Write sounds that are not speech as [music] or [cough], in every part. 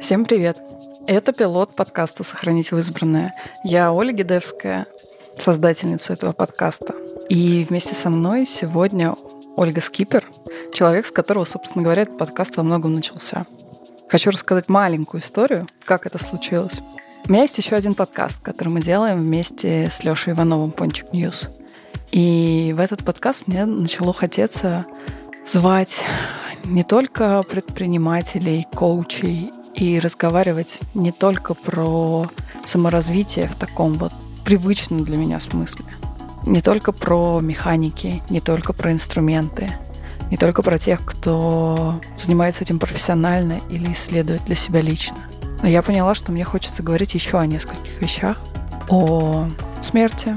Всем привет! Это пилот подкаста «Сохранить в избранное». Я Оля Гедевс, я, создательница этого подкаста. И вместе со мной сегодня Ольга Скиппер, человек, с которого, собственно говоря, этот подкаст во многом начался. Хочу рассказать маленькую историю, как это случилось. У меня есть еще один подкаст, который мы делаем вместе с Лешей Ивановым «Пончик News». И в этот подкаст мне начало хотеться звать не только предпринимателей, коучей и разговаривать не только про саморазвитие в таком вот привычном для меня смысле, не только про механики, не только про инструменты, не только про тех, кто занимается этим профессионально или исследует для себя лично. Но я поняла, что мне хочется говорить еще о нескольких вещах. О смерти,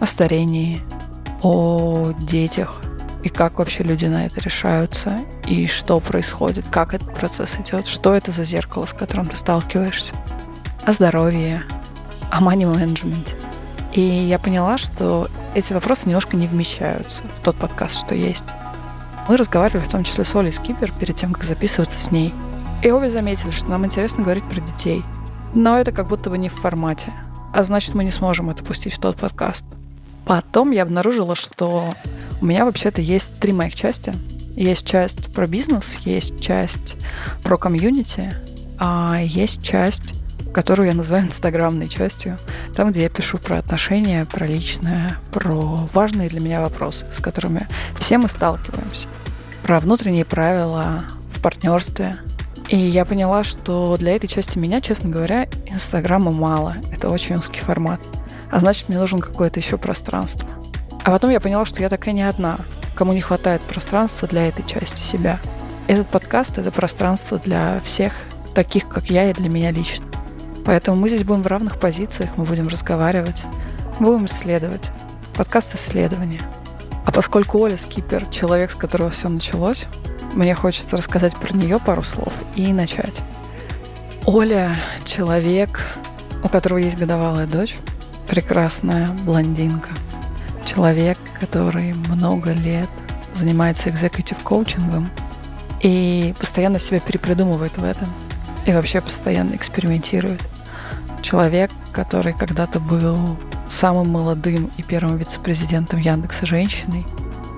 о старении, о детях, и как вообще люди на это решаются, и что происходит, как этот процесс идет, что это за зеркало, с которым ты сталкиваешься, о здоровье, о money-менеджменте. И я поняла, что эти вопросы немножко не вмещаются в тот подкаст, что есть. Мы разговаривали в том числе с Олей Скипер перед тем, как записываться с ней. И обе заметили, что нам интересно говорить про детей. Но это как будто бы не в формате. А значит, мы не сможем это пустить в тот подкаст. Потом я обнаружила, что у меня вообще-то есть три моих части. Есть часть про бизнес, есть часть про комьюнити, а есть часть, которую я называю инстаграмной частью, там, где я пишу про отношения, про личное, про важные для меня вопросы, с которыми все мы сталкиваемся, про внутренние правила в партнерстве. И я поняла, что для этой части меня, честно говоря, Инстаграма мало. Это очень узкий формат. А значит, мне нужно какое-то еще пространство. А потом я поняла, что я такая не одна, кому не хватает пространства для этой части себя. Этот подкаст — это пространство для всех таких, как я и для меня лично. Поэтому мы здесь будем в равных позициях, мы будем разговаривать, будем исследовать. Подкаст исследования. А поскольку Оля Скипер — человек, с которого все началось, мне хочется рассказать про нее пару слов и начать. Оля — человек, у которого есть годовалая дочь, прекрасная блондинка — человек, который много лет занимается экзекутив коучингом и постоянно себя перепридумывает в этом. И вообще постоянно экспериментирует. Человек, который когда-то был самым молодым и первым вице-президентом Яндекса женщиной.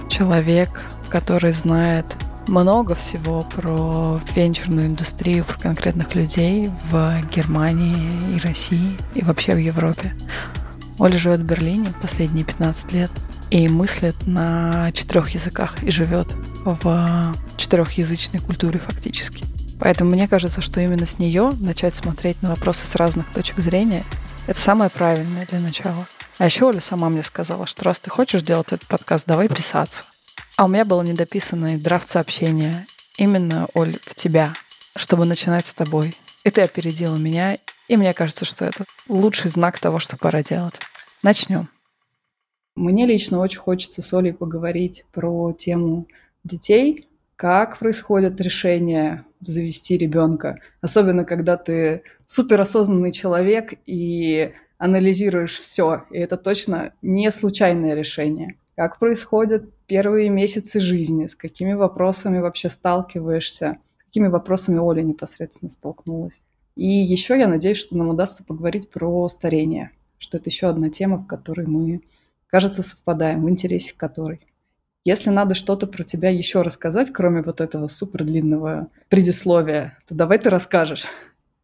Человек, который знает много всего про венчурную индустрию, про конкретных людей в Германии и России, и вообще в Европе. Оля живет в Берлине последние 15 лет и мыслит на четырех языках и живет в четырехязычной культуре фактически. Поэтому мне кажется, что именно с нее начать смотреть на вопросы с разных точек зрения — это самое правильное для начала. А еще Оля сама мне сказала, что раз ты хочешь делать этот подкаст, давай писаться. А у меня было недописанный драфт сообщения именно, Оль, в тебя, чтобы начинать с тобой. И ты опередила меня, и мне кажется, что это лучший знак того, что пора делать. Начнем. Мне лично очень хочется с Олей поговорить про тему детей, как происходит решение завести ребенка, особенно когда ты суперосознанный человек и анализируешь все, и это точно не случайное решение. Как происходят первые месяцы жизни, с какими вопросами вообще сталкиваешься, с какими вопросами Оля непосредственно столкнулась. И еще я надеюсь, что нам удастся поговорить про старение, что это еще одна тема, в которой мы, кажется, совпадаем, в интересе которой. Если надо что-то про тебя еще рассказать, кроме вот этого супер длинного предисловия, то давай ты расскажешь.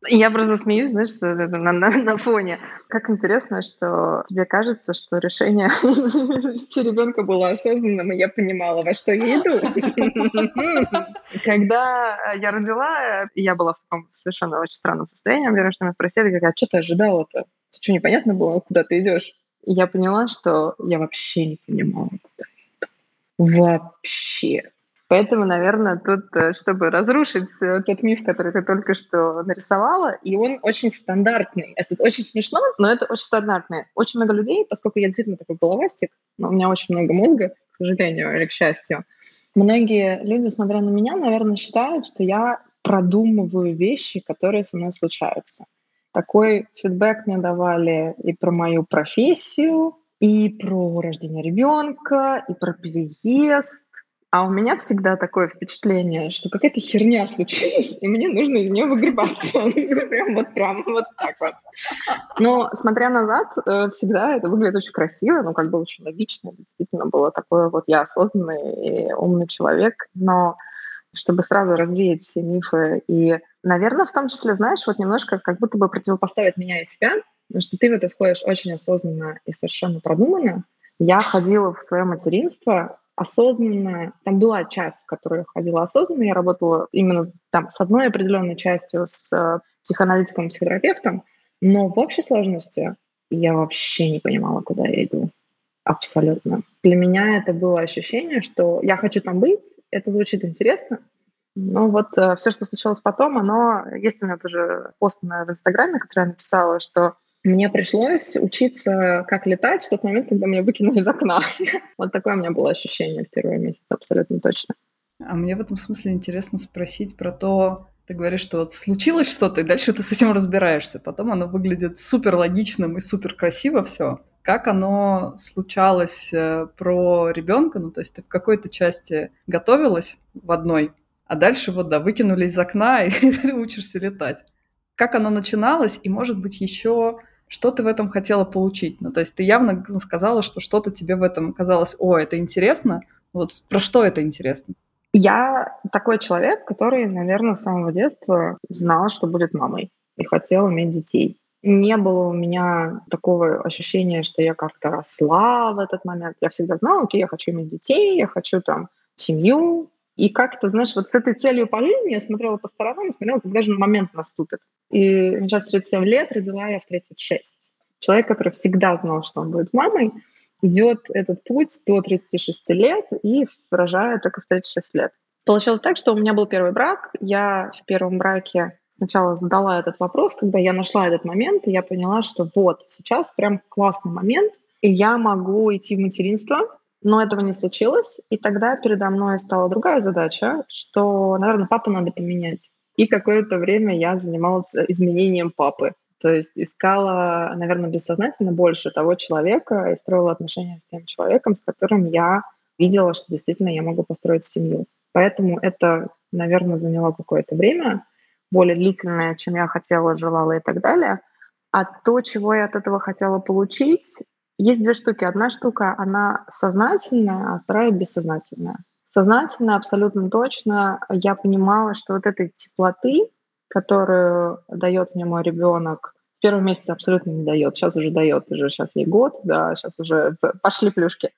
Я просто смеюсь, знаешь, что на, на, на фоне. Как интересно, что тебе кажется, что решение завести ребенка было осознанным, и я понимала, во что я иду. Когда я родила, я была в таком совершенно очень странном состоянии. Уверена, что меня спросили, как, а что ты ожидала-то? Ты что, непонятно было, куда ты идешь? И я поняла, что я вообще не понимала, куда иду. Вообще. Поэтому, наверное, тут, э, чтобы разрушить э, тот миф, который ты только что нарисовала, и он очень стандартный. Это очень смешно, но это очень стандартный. Очень много людей, поскольку я действительно такой головастик, но у меня очень много мозга, к сожалению или к счастью, многие люди, смотря на меня, наверное, считают, что я продумываю вещи, которые со мной случаются. Такой фидбэк мне давали и про мою профессию, и про рождение ребенка, и про переезд, А у меня всегда такое впечатление, что какая-то херня случилась, и мне нужно из нее выгребаться. [laughs] Прям вот прям вот так вот. Но смотря назад, э, всегда это выглядит очень красиво, ну как бы очень логично. Действительно было такое вот я осознанный и умный человек, но чтобы сразу развеять все мифы и, наверное, в том числе, знаешь, вот немножко как будто бы противопоставить меня и тебя, потому что ты в это входишь очень осознанно и совершенно продуманно. Я ходила в свое материнство осознанно, там была часть, в которой я ходила осознанно, я работала именно там с одной определенной частью, с э, психоаналитиком, психотерапевтом, но в общей сложности я вообще не понимала, куда я иду. Абсолютно. Для меня это было ощущение, что я хочу там быть, это звучит интересно, но вот э, все, что случилось потом, оно... Есть у меня тоже пост на, в Инстаграме, который я написала, что мне пришлось учиться, как летать в тот момент, когда меня выкинули из окна. [laughs] вот такое у меня было ощущение в первый месяц, абсолютно точно. А мне в этом смысле интересно спросить про то, ты говоришь, что вот случилось что-то, и дальше ты с этим разбираешься. Потом оно выглядит супер логичным и супер красиво все. Как оно случалось э, про ребенка? Ну, то есть ты в какой-то части готовилась в одной, а дальше вот, да, выкинули из окна, [laughs] и ты учишься летать. Как оно начиналось, и, может быть, еще что ты в этом хотела получить? Ну, то есть ты явно сказала, что что-то тебе в этом казалось, о, это интересно. Вот про что это интересно? Я такой человек, который, наверное, с самого детства знал, что будет мамой и хотел иметь детей. Не было у меня такого ощущения, что я как-то росла в этот момент. Я всегда знала, окей, я хочу иметь детей, я хочу там семью, и как-то, знаешь, вот с этой целью по жизни я смотрела по сторонам смотрела, когда же момент наступит. И сейчас 37 лет, родила я в 36. Человек, который всегда знал, что он будет мамой, идет этот путь до 36 лет и рожает только в 36 лет. Получилось так, что у меня был первый брак. Я в первом браке сначала задала этот вопрос, когда я нашла этот момент, и я поняла, что вот, сейчас прям классный момент, и я могу идти в материнство, но этого не случилось, и тогда передо мной стала другая задача, что, наверное, папу надо поменять. И какое-то время я занималась изменением папы. То есть искала, наверное, бессознательно больше того человека и строила отношения с тем человеком, с которым я видела, что действительно я могу построить семью. Поэтому это, наверное, заняло какое-то время, более длительное, чем я хотела, желала и так далее. А то, чего я от этого хотела получить, есть две штуки. Одна штука, она сознательная, а вторая бессознательная. Сознательно, абсолютно точно, я понимала, что вот этой теплоты, которую дает мне мой ребенок, в первом месяце абсолютно не дает. Сейчас уже дает, уже сейчас ей год, да, сейчас уже [laughs] пошли плюшки.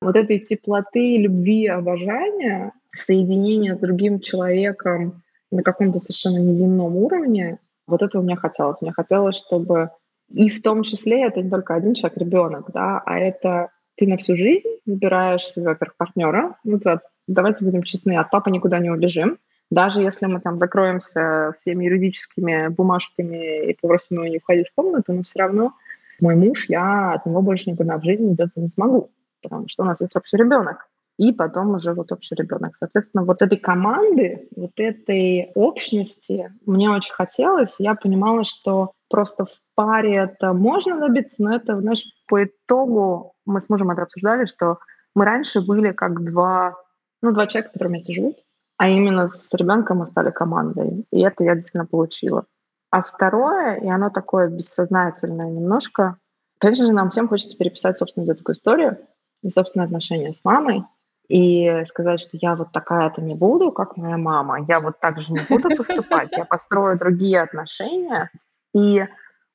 Вот этой теплоты, любви, обожания, соединения с другим человеком на каком-то совершенно неземном уровне, вот это у меня хотелось. Мне хотелось, чтобы и в том числе это не только один человек, ребенок, да, а это ты на всю жизнь выбираешь себе, во-первых, партнера. Ну, то, давайте будем честны, от папы никуда не убежим. Даже если мы там закроемся всеми юридическими бумажками и попросим его не входить в комнату, но все равно мой муж, я от него больше никуда в жизни деться не смогу, потому что у нас есть общий ребенок. И потом уже вот общий ребенок. Соответственно, вот этой команды, вот этой общности мне очень хотелось. Я понимала, что просто в паре это можно добиться, но это, знаешь, по итогу мы с мужем это обсуждали, что мы раньше были как два, ну, два человека, которые вместе живут, а именно с ребенком мы стали командой. И это я действительно получила. А второе, и оно такое бессознательное немножко, конечно же, нам всем хочется переписать собственную детскую историю и собственные отношения с мамой, и сказать, что я вот такая-то не буду, как моя мама, я вот так же не буду поступать, я построю другие отношения, и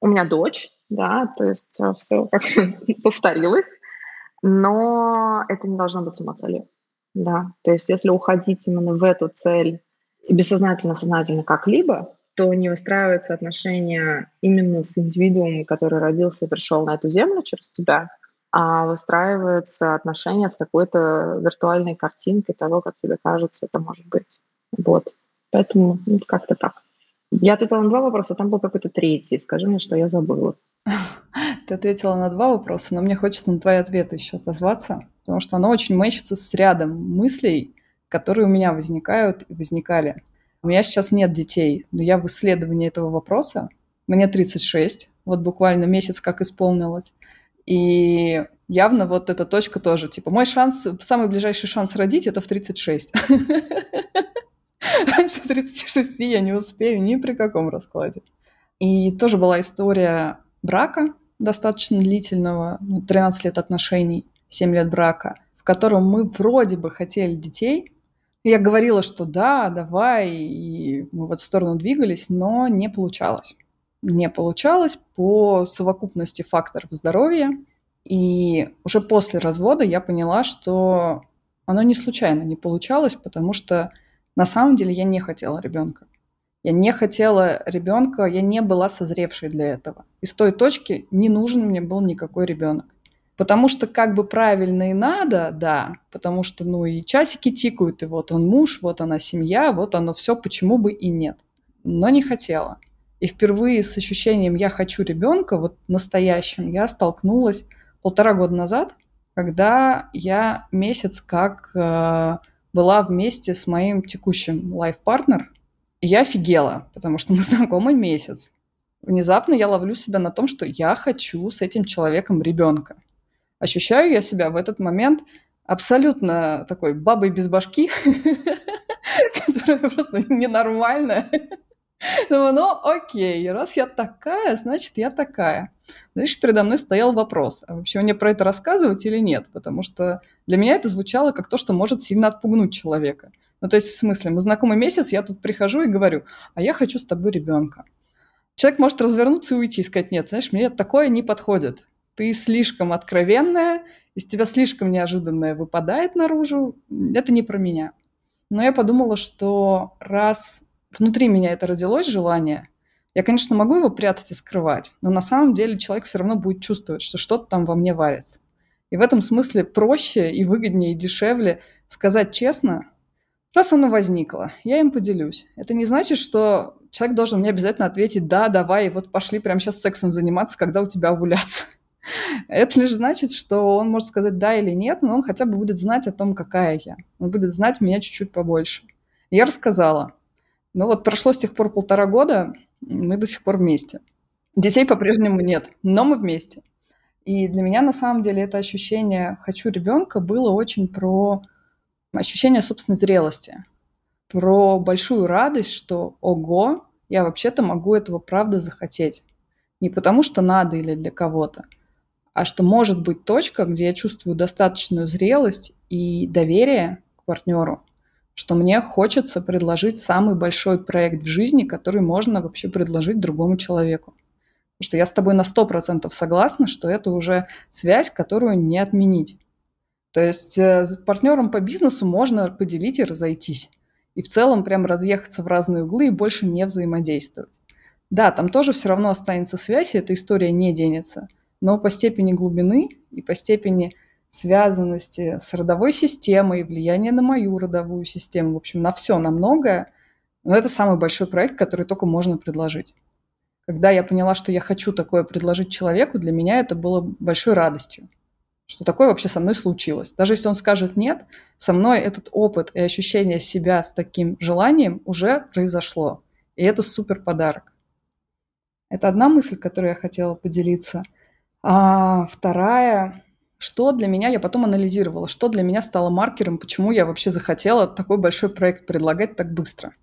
у меня дочь, да, то есть э, все как [laughs] повторилось, но это не должно быть самоцелью, да. То есть если уходить именно в эту цель бессознательно, сознательно как-либо, то не выстраиваются отношения именно с индивидуумом, который родился и пришел на эту землю через тебя, а выстраиваются отношения с какой-то виртуальной картинкой того, как тебе кажется это может быть. Вот. Поэтому ну, как-то так. Я ответила на два вопроса, там был какой-то третий. Скажи мне, что я забыла. [laughs] Ты ответила на два вопроса, но мне хочется на твои ответы еще отозваться, потому что оно очень мэчится с рядом мыслей, которые у меня возникают и возникали. У меня сейчас нет детей, но я в исследовании этого вопроса. Мне 36, вот буквально месяц как исполнилось. И явно вот эта точка тоже. Типа, мой шанс, самый ближайший шанс родить – это в 36. [laughs] Раньше 36 я не успею ни при каком раскладе. И тоже была история брака достаточно длительного, 13 ну, лет отношений, 7 лет брака, в котором мы вроде бы хотели детей. Я говорила, что да, давай, и мы в эту сторону двигались, но не получалось. Не получалось по совокупности факторов здоровья. И уже после развода я поняла, что оно не случайно не получалось, потому что на самом деле я не хотела ребенка. Я не хотела ребенка, я не была созревшей для этого. И с той точки не нужен мне был никакой ребенок. Потому что как бы правильно и надо, да, потому что, ну, и часики тикают, и вот он муж, вот она семья, вот оно все, почему бы и нет. Но не хотела. И впервые с ощущением «я хочу ребенка», вот настоящим, я столкнулась полтора года назад, когда я месяц как э, была вместе с моим текущим лайф-партнер, я офигела, потому что [laughs] мы знакомы месяц. Внезапно я ловлю себя на том, что я хочу с этим человеком ребенка. Ощущаю я себя в этот момент абсолютно такой бабой без башки, [laughs] которая просто ненормальная. Думаю, ну окей, раз я такая, значит я такая. Знаешь, передо мной стоял вопрос, а вообще мне про это рассказывать или нет? Потому что для меня это звучало как то, что может сильно отпугнуть человека. Ну, то есть, в смысле, мы знакомы месяц, я тут прихожу и говорю, а я хочу с тобой ребенка. Человек может развернуться и уйти и сказать, нет, знаешь, мне такое не подходит. Ты слишком откровенная, из тебя слишком неожиданное выпадает наружу, это не про меня. Но я подумала, что раз внутри меня это родилось желание, я, конечно, могу его прятать и скрывать, но на самом деле человек все равно будет чувствовать, что что-то там во мне варится. И в этом смысле проще и выгоднее и дешевле сказать честно, раз оно возникло, я им поделюсь. Это не значит, что человек должен мне обязательно ответить «да, давай, вот пошли прямо сейчас сексом заниматься, когда у тебя овуляция». [laughs] Это лишь значит, что он может сказать «да» или «нет», но он хотя бы будет знать о том, какая я. Он будет знать меня чуть-чуть побольше. Я рассказала. Ну вот прошло с тех пор полтора года, мы до сих пор вместе. Детей по-прежнему нет, но мы вместе. И для меня на самом деле это ощущение «хочу ребенка» было очень про ощущение собственной зрелости, про большую радость, что «ого, я вообще-то могу этого правда захотеть». Не потому что надо или для кого-то, а что может быть точка, где я чувствую достаточную зрелость и доверие к партнеру, что мне хочется предложить самый большой проект в жизни, который можно вообще предложить другому человеку. Потому что я с тобой на 100% согласна, что это уже связь, которую не отменить. То есть э, с партнером по бизнесу можно поделить и разойтись. И в целом прям разъехаться в разные углы и больше не взаимодействовать. Да, там тоже все равно останется связь, и эта история не денется. Но по степени глубины и по степени связанности с родовой системой, влияние на мою родовую систему, в общем, на все, на многое. Но это самый большой проект, который только можно предложить. Когда я поняла, что я хочу такое предложить человеку, для меня это было большой радостью, что такое вообще со мной случилось. Даже если он скажет нет, со мной этот опыт и ощущение себя с таким желанием уже произошло. И это супер подарок. Это одна мысль, которой я хотела поделиться. А вторая что для меня, я потом анализировала, что для меня стало маркером, почему я вообще захотела такой большой проект предлагать так быстро.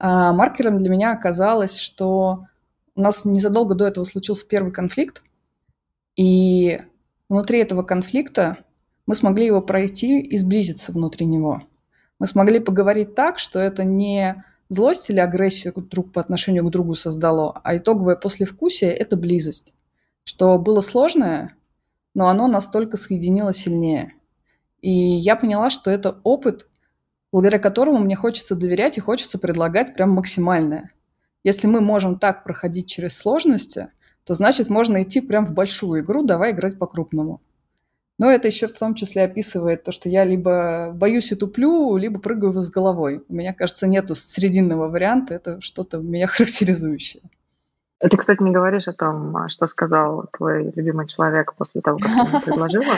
А маркером для меня оказалось, что у нас незадолго до этого случился первый конфликт, и внутри этого конфликта мы смогли его пройти и сблизиться внутри него. Мы смогли поговорить так, что это не злость или агрессию друг по отношению к другу создало, а итоговое послевкусие – это близость. Что было сложное, но оно настолько соединило сильнее. И я поняла, что это опыт, благодаря которому мне хочется доверять и хочется предлагать прям максимальное. Если мы можем так проходить через сложности, то значит можно идти прям в большую игру, давай играть по-крупному. Но это еще в том числе описывает то, что я либо боюсь и туплю, либо прыгаю с головой. У меня, кажется, нету срединного варианта, это что-то меня [laughs] характеризующее. Ты, кстати, не говоришь о том, а, что сказал твой любимый человек после того, как ты ему предложила.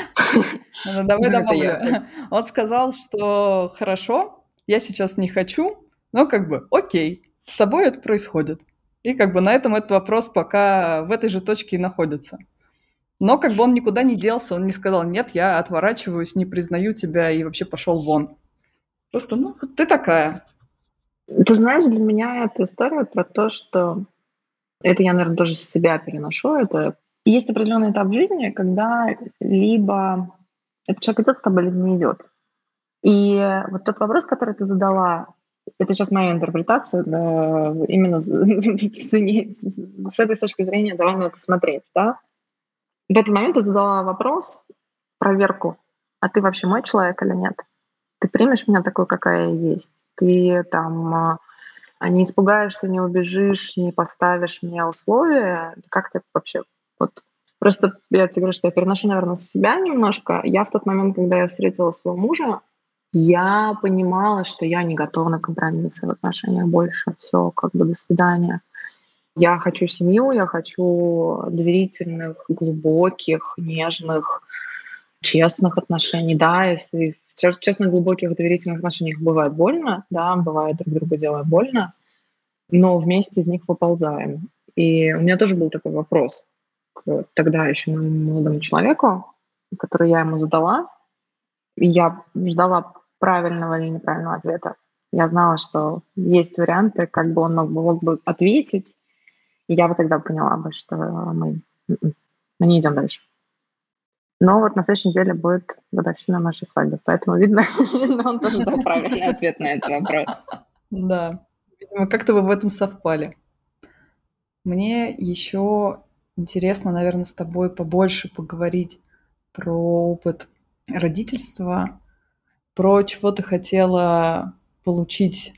Ну, давай добавлю. [laughs] Он сказал, что хорошо, я сейчас не хочу, но как бы окей, с тобой это происходит. И как бы на этом этот вопрос пока в этой же точке и находится. Но как бы он никуда не делся, он не сказал, нет, я отворачиваюсь, не признаю тебя и вообще пошел вон. Просто, ну, ты такая. Ты знаешь, для меня эта история про то, что это я, наверное, тоже с себя переношу. Это есть определенный этап жизни, когда либо этот человек идет с тобой, либо не идет. И вот тот вопрос, который ты задала, это сейчас моя интерпретация, да, именно [laughs] с, с этой точки зрения давай на это смотреть, да. В этот момент ты задала вопрос, проверку, а ты вообще мой человек или нет? Ты примешь меня такой, какая я есть? Ты там а, не испугаешься, не убежишь, не поставишь мне условия? Как ты вообще вот Просто я тебе говорю, что я переношу, наверное, с себя немножко. Я в тот момент, когда я встретила своего мужа, я понимала, что я не готова на компромиссы в отношениях больше. Все, как бы до свидания. Я хочу семью, я хочу доверительных, глубоких, нежных, честных отношений. Да, если в честных, глубоких, доверительных отношениях бывает больно, да, бывает друг друга делая больно, но вместе из них выползаем. И у меня тоже был такой вопрос к тогда еще моему молодому человеку, который я ему задала. Я ждала правильного или неправильного ответа. Я знала, что есть варианты, как бы он мог мог бы ответить, и я бы тогда поняла бы, что мы, мы не идем дальше. Но вот на следующей неделе будет годовщина нашей свадьбы, поэтому видно, [laughs] видно он тоже дал правильный ответ на этот вопрос. Да, видимо, как-то вы в этом совпали. Мне еще интересно, наверное, с тобой побольше поговорить про опыт родительства, про чего ты хотела получить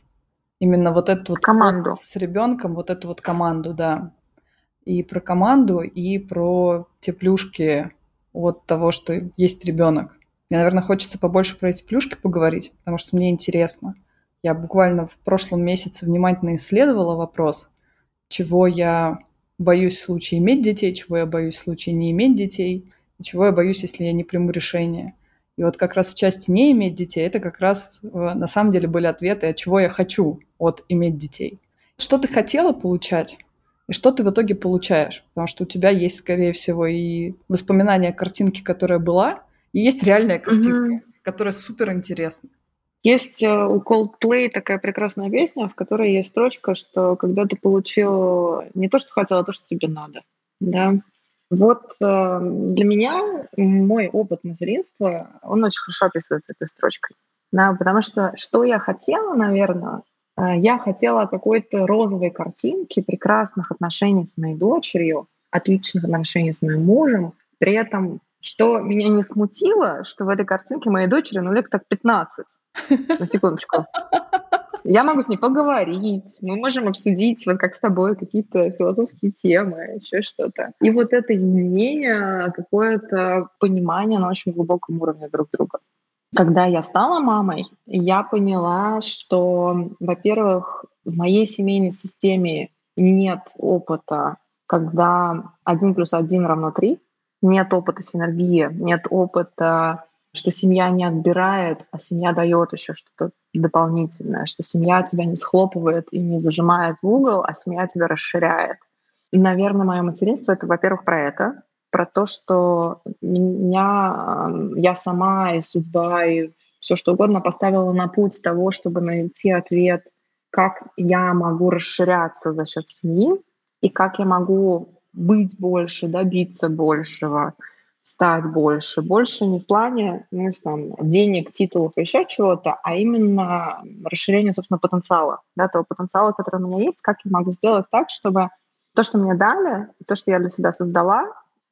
именно вот эту вот команду с ребенком, вот эту вот команду, да. И про команду, и про те плюшки от того, что есть ребенок. Мне, наверное, хочется побольше про эти плюшки поговорить, потому что мне интересно. Я буквально в прошлом месяце внимательно исследовала вопрос, чего я боюсь в случае иметь детей, чего я боюсь в случае не иметь детей, и чего я боюсь, если я не приму решение. И вот как раз в части не иметь детей, это как раз э, на самом деле были ответы, от чего я хочу от иметь детей. Что ты хотела получать, и что ты в итоге получаешь. Потому что у тебя есть, скорее всего, и воспоминания картинки, которая была, и есть реальная картинка, mm-hmm. которая супер интересна. Есть э, у Coldplay такая прекрасная песня, в которой есть строчка, что когда ты получил не то, что хотел, а то, что тебе надо. Да? Вот э, для меня мой опыт материнства, он очень хорошо описывается этой строчкой. Да, потому что что я хотела, наверное, я хотела какой-то розовой картинки, прекрасных отношений с моей дочерью, отличных отношений с моим мужем. При этом, что меня не смутило, что в этой картинке моей дочери, ну, лет так 15. На секундочку. Я могу с ней поговорить, мы можем обсудить, вот как с тобой, какие-то философские темы, еще что-то. И вот это единение, какое-то понимание на очень глубоком уровне друг друга. Когда я стала мамой, я поняла, что, во-первых, в моей семейной системе нет опыта, когда один плюс один равно три, нет опыта синергии, нет опыта что семья не отбирает, а семья дает еще что-то дополнительное, что семья тебя не схлопывает и не зажимает в угол, а семья тебя расширяет. Наверное, мое материнство — это, во-первых, про это, про то, что меня, я сама и судьба, и все что угодно поставила на путь того, чтобы найти ответ, как я могу расширяться за счет семьи, и как я могу быть больше, добиться большего, стать больше. Больше не в плане ну, там, денег, титулов и еще чего-то, а именно расширение, собственно, потенциала. Да, того потенциала, который у меня есть, как я могу сделать так, чтобы то, что мне дали, то, что я для себя создала,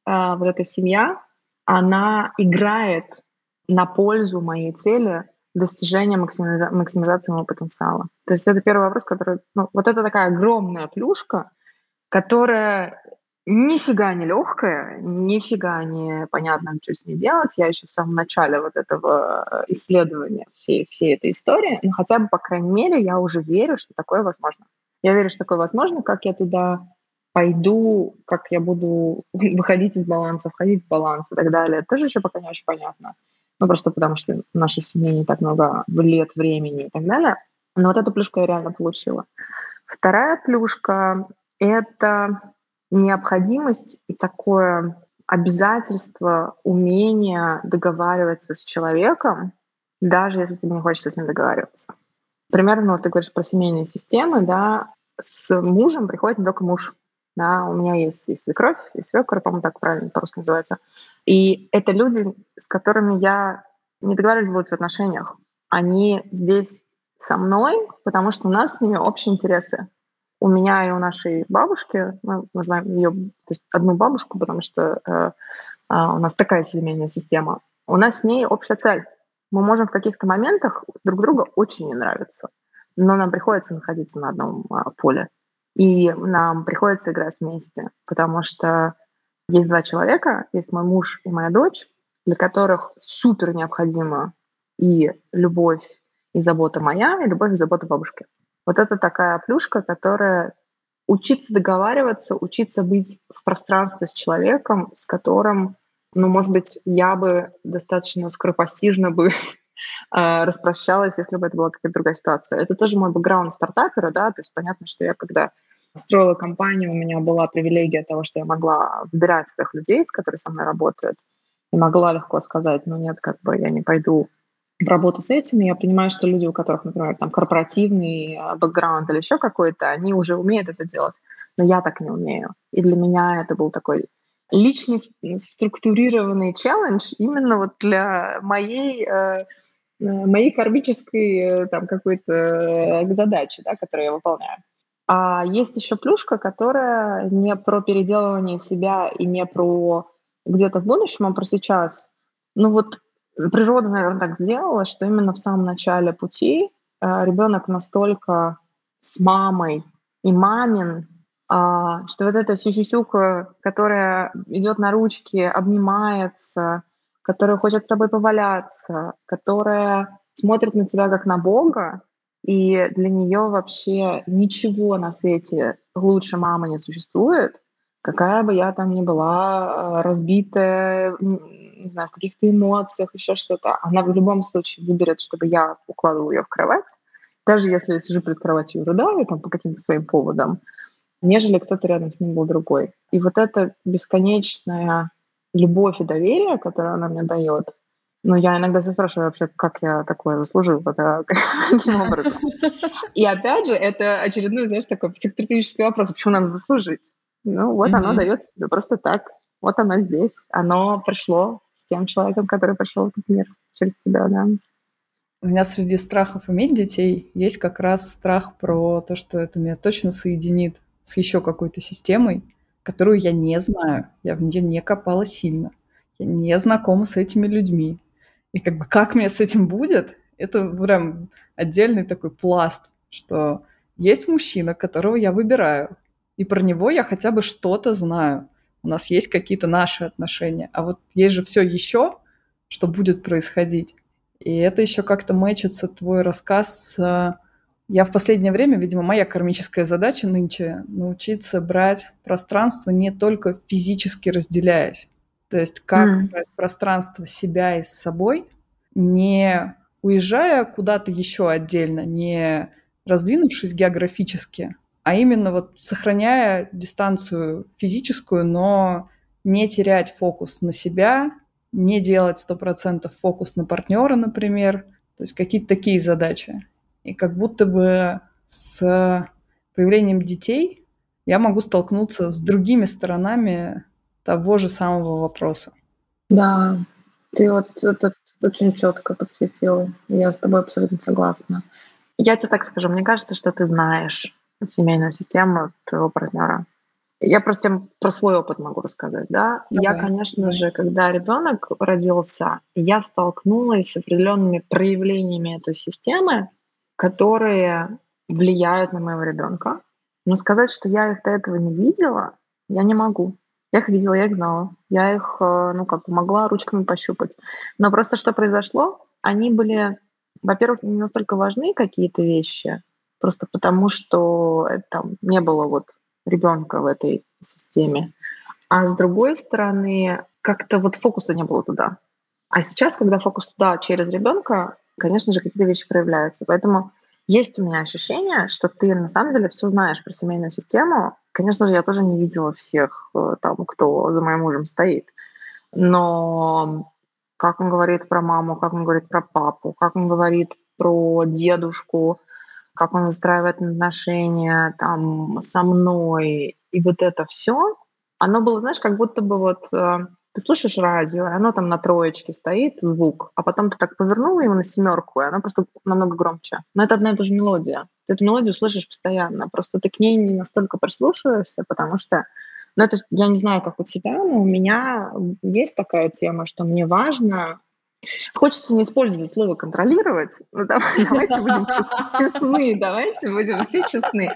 вот эта семья, она играет на пользу моей цели достижения максимиза- максимизации моего потенциала. То есть это первый вопрос, который... Ну, вот это такая огромная плюшка, которая нифига не легкая, нифига не понятно, что с ней делать. Я еще в самом начале вот этого э, исследования всей, всей этой истории, но хотя бы, по крайней мере, я уже верю, что такое возможно. Я верю, что такое возможно, как я туда пойду, как я буду [laughs] выходить из баланса, входить в баланс и так далее. Тоже еще пока не очень понятно. Ну, просто потому что в нашей семье не так много лет, времени и так далее. Но вот эту плюшку я реально получила. Вторая плюшка — это необходимость и такое обязательство, умение договариваться с человеком, даже если тебе не хочется с ним договариваться. Примерно, вот ты говоришь про семейные системы, да, с мужем приходит не только муж, да, у меня есть и свекровь, и свекор, по-моему, так правильно по-русски называется. И это люди, с которыми я не договариваюсь быть в отношениях. Они здесь со мной, потому что у нас с ними общие интересы. У меня и у нашей бабушки, мы называем ее, то есть одну бабушку, потому что э, э, у нас такая семейная система, у нас с ней общая цель. Мы можем в каких-то моментах друг друга очень не нравиться, но нам приходится находиться на одном э, поле. И нам приходится играть вместе, потому что есть два человека, есть мой муж и моя дочь, для которых супер необходима и любовь, и забота моя, и любовь и забота бабушки. Вот это такая плюшка, которая учиться договариваться, учиться быть в пространстве с человеком, с которым, ну, может быть, я бы достаточно скоропостижно бы а, [laughs] распрощалась, если бы это была какая-то другая ситуация. Это тоже мой бэкграунд стартапера, да, то есть понятно, что я когда строила компанию, у меня была привилегия того, что я могла выбирать своих людей, с которыми со мной работают, и могла легко сказать, ну нет, как бы я не пойду в работу с этими. Я понимаю, что люди, у которых, например, там корпоративный а, бэкграунд или еще какой-то, они уже умеют это делать, но я так не умею. И для меня это был такой личный структурированный челлендж именно вот для моей э, э моей кармической э, там какой-то э, задачи, да, которую я выполняю. А есть еще плюшка, которая не про переделывание себя и не про где-то в будущем, а про сейчас. Ну вот природа, наверное, так сделала, что именно в самом начале пути э, ребенок настолько с мамой и мамин, а, что вот эта сюсюсюка, которая идет на ручки, обнимается, которая хочет с тобой поваляться, которая смотрит на тебя как на Бога, и для нее вообще ничего на свете лучше мамы не существует, какая бы я там ни была, э, разбитая, не знаю, в каких-то эмоциях, еще что-то, она в любом случае выберет, чтобы я укладывала ее в кровать, даже если я сижу перед кроватью и рыдаю там, по каким-то своим поводам, нежели кто-то рядом с ним был другой. И вот эта бесконечная любовь и доверие, которое она мне дает, ну, я иногда себя спрашиваю вообще, как я такое заслужил, это [laughs] каким образом. И опять же, это очередной, знаешь, такой психотерапевтический вопрос, почему надо заслужить? Ну, вот оно дается тебе просто так. Вот оно здесь. Оно пришло с тем человеком, который пришел в этот мир через тебя, да. У меня среди страхов иметь детей есть как раз страх про то, что это меня точно соединит с еще какой-то системой, которую я не знаю. Я в нее не копала сильно. Я не знакома с этими людьми. И как бы как мне с этим будет, это прям отдельный такой пласт, что есть мужчина, которого я выбираю, и про него я хотя бы что-то знаю. У нас есть какие-то наши отношения. А вот есть же все еще, что будет происходить. И это еще как-то мэчится твой рассказ с... Я в последнее время, видимо, моя кармическая задача нынче научиться брать пространство не только физически разделяясь, то есть как mm. пространство себя и с собой, не уезжая куда-то еще отдельно, не раздвинувшись географически, а именно вот сохраняя дистанцию физическую, но не терять фокус на себя, не делать сто процентов фокус на партнера, например. То есть какие-то такие задачи. И как будто бы с появлением детей я могу столкнуться с другими сторонами того же самого вопроса. Да, ты вот это очень четко подсветила. Я с тобой абсолютно согласна. Я тебе так скажу, мне кажется, что ты знаешь семейную систему твоего партнера. Я просто про свой опыт могу рассказать, да. Давай. Я, конечно же, когда ребенок родился, я столкнулась с определенными проявлениями этой системы, которые влияют на моего ребенка. Но сказать, что я их до этого не видела, я не могу. Я их видела, я их знала. Я их, э, ну, как могла ручками пощупать. Но просто что произошло? Они были, во-первых, не настолько важны какие-то вещи, просто потому что там не было вот ребенка в этой системе. А с другой стороны, как-то вот фокуса не было туда. А сейчас, когда фокус туда через ребенка, конечно же, какие-то вещи проявляются. Поэтому есть у меня ощущение, что ты на самом деле все знаешь про семейную систему. Конечно же, я тоже не видела всех э, там, кто за моим мужем стоит. но как он говорит про маму, как он говорит про папу, как он говорит про дедушку, как он выстраивает отношения там со мной, и вот это все, оно было, знаешь, как будто бы вот э, ты слушаешь радио, и оно там на троечке стоит, звук, а потом ты так повернула его на семерку, и оно просто намного громче. Но это одна и та же мелодия. Ты эту мелодию слышишь постоянно, просто ты к ней не настолько прислушиваешься, потому что ну, это я не знаю, как у тебя, но у меня есть такая тема, что мне важно Хочется не использовать слово «контролировать», но [laughs] давайте будем честны, давайте будем все честны.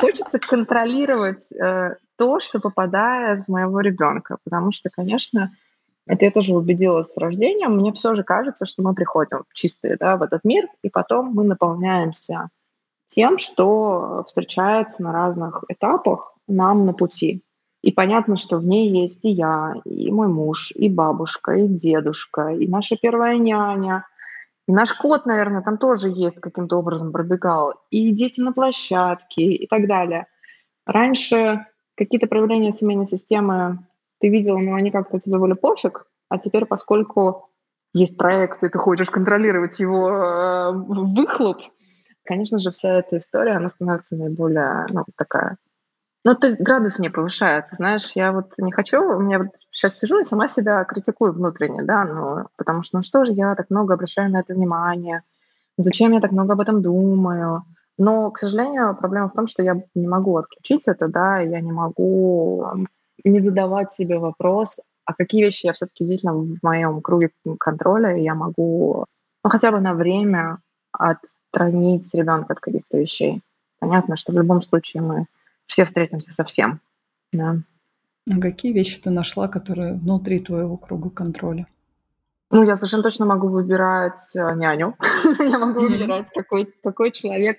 Хочется контролировать э, то, что попадает в моего ребенка, потому что, конечно, это я тоже убедилась с рождением, мне все же кажется, что мы приходим чистые да, в этот мир, и потом мы наполняемся тем, что встречается на разных этапах нам на пути. И понятно, что в ней есть и я, и мой муж, и бабушка, и дедушка, и наша первая няня, и наш кот, наверное, там тоже есть каким-то образом пробегал, и дети на площадке и так далее. Раньше какие-то проявления семейной системы ты видела, но они как-то тебе были пофиг, а теперь, поскольку есть проект, и ты хочешь контролировать его э, выхлоп, конечно же, вся эта история, она становится наиболее, ну, такая ну, то есть градус не повышает. Знаешь, я вот не хочу, у меня вот сейчас сижу и сама себя критикую внутренне, да, ну, потому что, ну что же я так много обращаю на это внимание, зачем я так много об этом думаю. Но, к сожалению, проблема в том, что я не могу отключить это, да, я не могу не задавать себе вопрос, а какие вещи я все-таки действительно в моем круге контроля, и я могу, ну, хотя бы на время отстранить ребенка от каких-то вещей. Понятно, что в любом случае мы все встретимся со всем. Да. А какие вещи ты нашла, которые внутри твоего круга контроля? Ну, я совершенно точно могу выбирать э, няню. [laughs] я могу выбирать, какой, какой человек.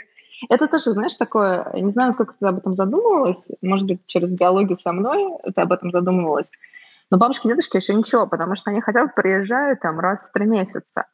Это тоже, знаешь, такое, я не знаю, насколько ты об этом задумывалась, может быть, через диалоги со мной ты об этом задумывалась, но бабушки и дедушки еще ничего, потому что они хотя бы приезжают там раз в три месяца.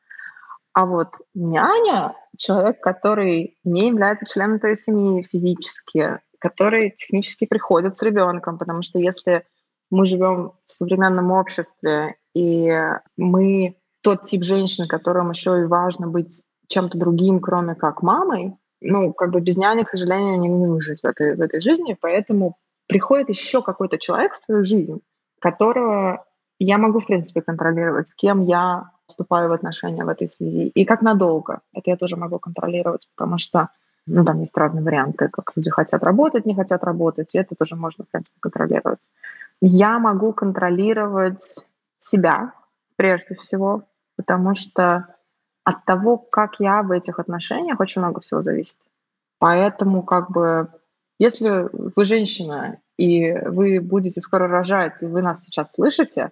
А вот няня — человек, который не является членом твоей семьи физически, которые технически приходят с ребенком, потому что если мы живем в современном обществе, и мы тот тип женщин, которым еще и важно быть чем-то другим, кроме как мамой, ну, как бы без няни, к сожалению, не, не выжить в этой, в этой жизни, поэтому приходит еще какой-то человек в твою жизнь, которого я могу, в принципе, контролировать, с кем я вступаю в отношения в этой связи, и как надолго. Это я тоже могу контролировать, потому что ну, там есть разные варианты, как люди хотят работать, не хотят работать, и это тоже можно, в принципе, контролировать. Я могу контролировать себя, прежде всего, потому что от того, как я в этих отношениях, очень много всего зависит. Поэтому, как бы, если вы женщина, и вы будете скоро рожать, и вы нас сейчас слышите,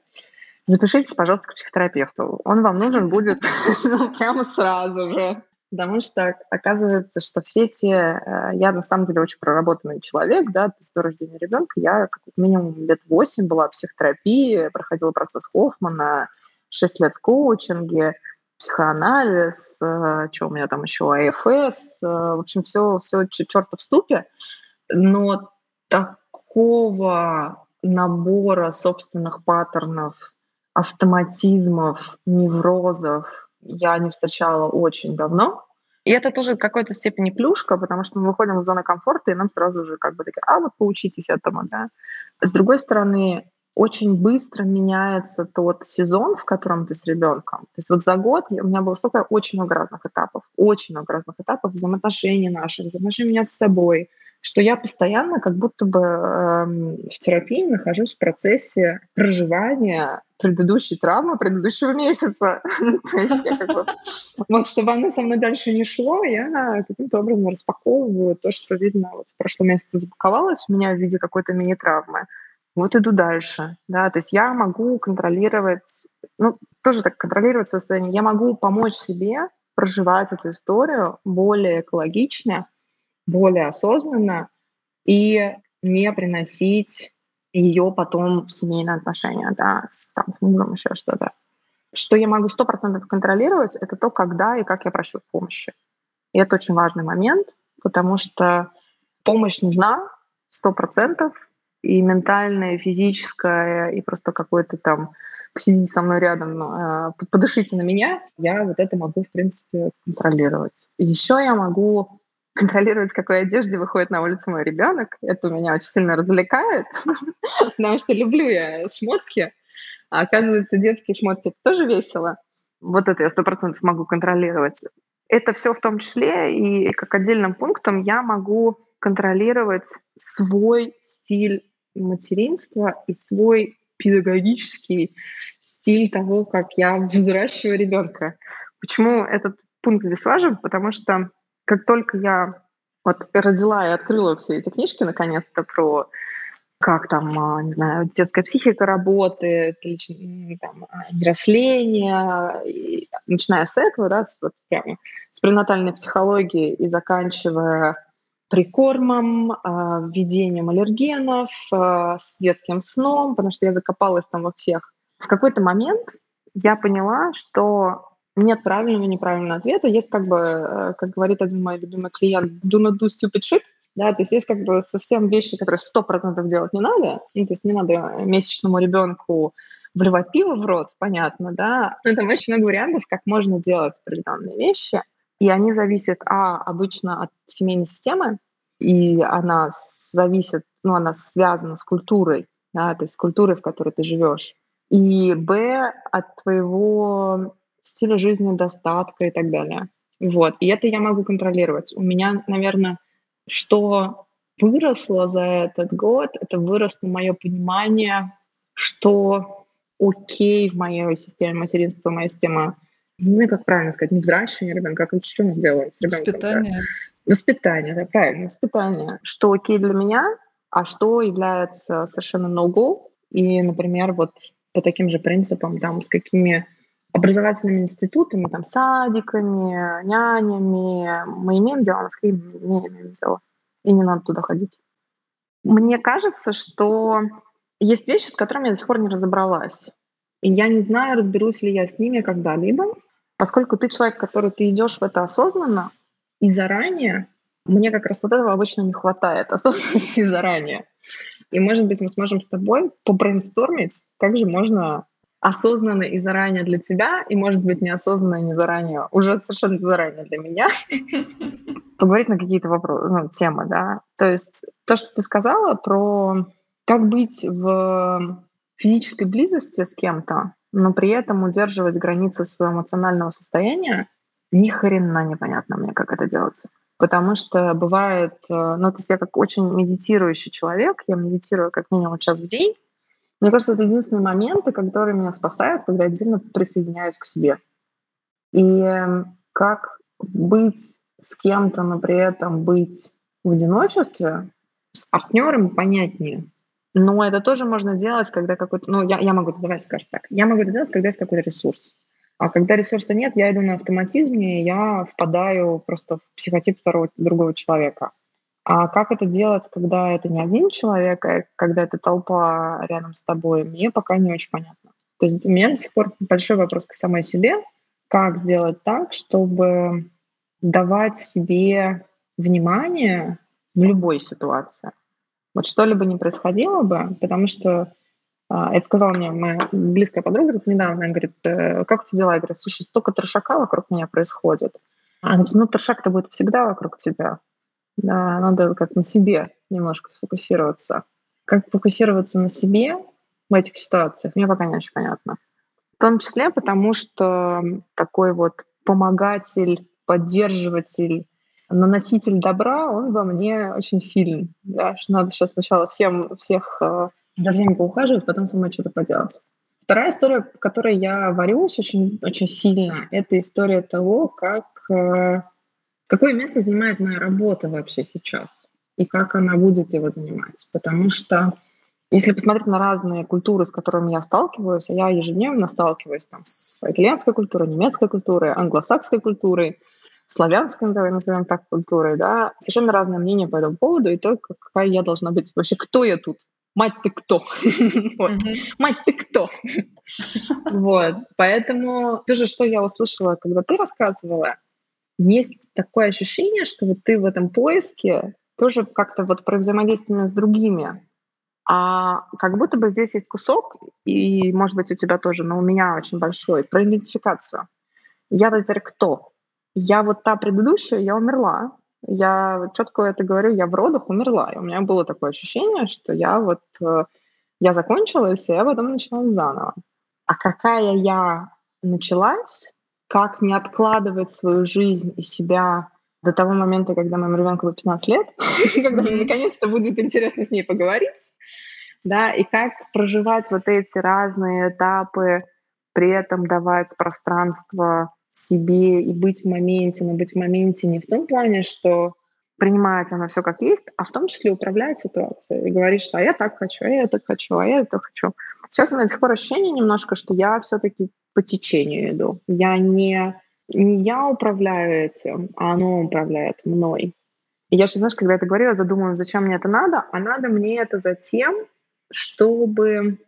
запишитесь, пожалуйста, к психотерапевту. Он вам нужен будет [laughs] ну, прямо сразу же. Потому что оказывается, что все те... Э, я на самом деле очень проработанный человек, да, то есть до рождения ребенка я как минимум лет восемь была в психотерапии, проходила процесс Хоффмана, шесть лет в коучинге, психоанализ, э, что у меня там еще, АФС, э, в общем, все, все черта в ступе. Но такого набора собственных паттернов, автоматизмов, неврозов, я не встречала очень давно. И это тоже в какой-то степени плюшка, потому что мы выходим из зоны комфорта, и нам сразу же как бы такие, а вот поучитесь этому, да. С другой стороны, очень быстро меняется тот сезон, в котором ты с ребенком. То есть вот за год у меня было столько очень много разных этапов, очень много разных этапов взаимоотношений наших, взаимоотношений меня с собой, что я постоянно как будто бы э, в терапии нахожусь в процессе проживания предыдущей травмы предыдущего месяца. [laughs] Вот чтобы оно со мной дальше не шло, я каким-то образом распаковываю то, что, видно, в прошлом месяце запаковалось у меня в виде какой-то мини-травмы. Вот иду дальше, да, то есть я могу контролировать, ну, тоже так контролировать состояние, я могу помочь себе проживать эту историю более экологично, более осознанно и не приносить ее потом в семейные отношения, да, с, там, с мужем, еще что-то. Что я могу сто процентов контролировать, это то, когда и как я прошу помощи. И это очень важный момент, потому что помощь нужна сто процентов, и ментальная, и физическая, и просто какой-то там посидите со мной рядом, э, подышите на меня, я вот это могу, в принципе, контролировать. Еще я могу контролировать, какой одежде выходит на улицу мой ребенок. Это меня очень сильно развлекает, [laughs] потому что люблю я шмотки. А оказывается, детские шмотки это тоже весело. Вот это я сто процентов могу контролировать. Это все в том числе, и как отдельным пунктом я могу контролировать свой стиль материнства и свой педагогический стиль того, как я [laughs] взращиваю ребенка. Почему этот пункт здесь важен? Потому что как только я вот родила и открыла все эти книжки, наконец-то, про как там, а, не знаю, детская психика работает, там, а, взросление, и, начиная с этого, да, с, вот прямо с пренатальной психологии и заканчивая прикормом, а, введением аллергенов, с детским сном, потому что я закопалась там во всех. В какой-то момент я поняла, что нет правильного и неправильного ответа. Есть как бы, э, как говорит один мой любимый клиент, do not do stupid shit. Да, то есть есть как бы совсем вещи, которые сто процентов делать не надо. Ну, то есть не надо месячному ребенку вливать пиво в рот, понятно, да. Но там очень много вариантов, как можно делать определенные вещи. И они зависят, а, обычно от семейной системы, и она зависит, ну, она связана с культурой, да, то есть с культурой, в которой ты живешь. И, б, от твоего стиля жизни, достатка и так далее. Вот. И это я могу контролировать. У меня, наверное, что выросло за этот год, это выросло мое понимание, что окей в моей системе материнства, моя система, не знаю, как правильно сказать, не взращивание ребенка, как что мы сделаем с ребенком? Воспитание. Да? Воспитание, да, правильно, воспитание. Что окей для меня, а что является совершенно no-go. И, например, вот по таким же принципам, там, с какими образовательными институтами, там, садиками, нянями. Мы имеем дело, а с не имеем дела. И не надо туда ходить. Мне кажется, что есть вещи, с которыми я до сих пор не разобралась. И я не знаю, разберусь ли я с ними когда-либо, поскольку ты человек, который ты идешь в это осознанно и заранее, мне как раз вот этого обычно не хватает, осознанности заранее. И, может быть, мы сможем с тобой побрейнстормить, как же можно осознанно и заранее для тебя, и, может быть, неосознанно и не заранее, уже совершенно заранее для меня, [laughs] поговорить на какие-то вопросы, ну, темы, да. То есть то, что ты сказала про как быть в физической близости с кем-то, но при этом удерживать границы своего эмоционального состояния, ни хрена непонятно мне, как это делается. Потому что бывает, э, ну, то есть я как очень медитирующий человек, я медитирую как минимум час в день, мне кажется, это единственные моменты, которые меня спасают, когда я действительно присоединяюсь к себе. И эм, как быть с кем-то, но при этом быть в одиночестве, с партнером понятнее. Но это тоже можно делать, когда какой-то... Ну, я, я могу, давай скажем так, я могу это делать, когда есть какой-то ресурс. А когда ресурса нет, я иду на автоматизме, и я впадаю просто в психотип второго, другого человека. А как это делать, когда это не один человек, а когда это толпа рядом с тобой, мне пока не очень понятно. То есть у меня до сих пор большой вопрос к самой себе, как сделать так, чтобы давать себе внимание в любой ситуации. Вот что-либо не происходило бы, потому что а, это сказала мне моя близкая подруга говорит, недавно, она говорит, «Э, как у дела? Я говорю, слушай, столько трешака вокруг меня происходит. Она говорит, ну трешак-то будет всегда вокруг тебя. Да, надо как на себе немножко сфокусироваться. Как фокусироваться на себе в этих ситуациях, мне пока не очень понятно. В том числе потому, что такой вот помогатель, поддерживатель, наноситель добра, он во мне очень сильный. Да? Надо сейчас сначала всем, всех э, за всеми поухаживать, потом самой что-то поделать. Вторая история, в которой я варюсь очень, очень сильно, это история того, как э, Какое место занимает моя работа вообще сейчас? И как она будет его занимать? Потому что если посмотреть на разные культуры, с которыми я сталкиваюсь, а я ежедневно сталкиваюсь там, с итальянской культурой, немецкой культурой, англосакской культурой, славянской, давай назовем так, культурой, да, совершенно разное мнение по этому поводу, и только какая я должна быть, вообще, кто я тут? Мать ты кто? [laughs] Мать ты кто? [laughs] Вот. Поэтому тоже, что я услышала, когда ты рассказывала, есть такое ощущение, что вот ты в этом поиске тоже как-то вот про взаимодействие с другими. А как будто бы здесь есть кусок, и, может быть, у тебя тоже, но у меня очень большой, про идентификацию. Я-то теперь кто? Я вот та предыдущая, я умерла. Я четко это говорю, я в родах умерла. И у меня было такое ощущение, что я вот, э, я закончилась, и я потом началась заново. А какая я началась, как не откладывать свою жизнь и себя до того момента, когда моему ребенку будет 15 лет, [laughs] когда мне наконец-то будет интересно с ней поговорить, да, и как проживать вот эти разные этапы, при этом давать пространство себе и быть в моменте, но быть в моменте не в том плане, что принимать она все как есть, а в том числе управлять ситуацией и говорить, что а я так хочу, а я так хочу, а я это хочу. Сейчас у меня до сих пор ощущение немножко, что я все-таки по течению иду. Я не, не я управляю этим, а оно управляет мной. И я сейчас, знаешь, когда это говорю, я задумываюсь, зачем мне это надо, а надо мне это за тем, чтобы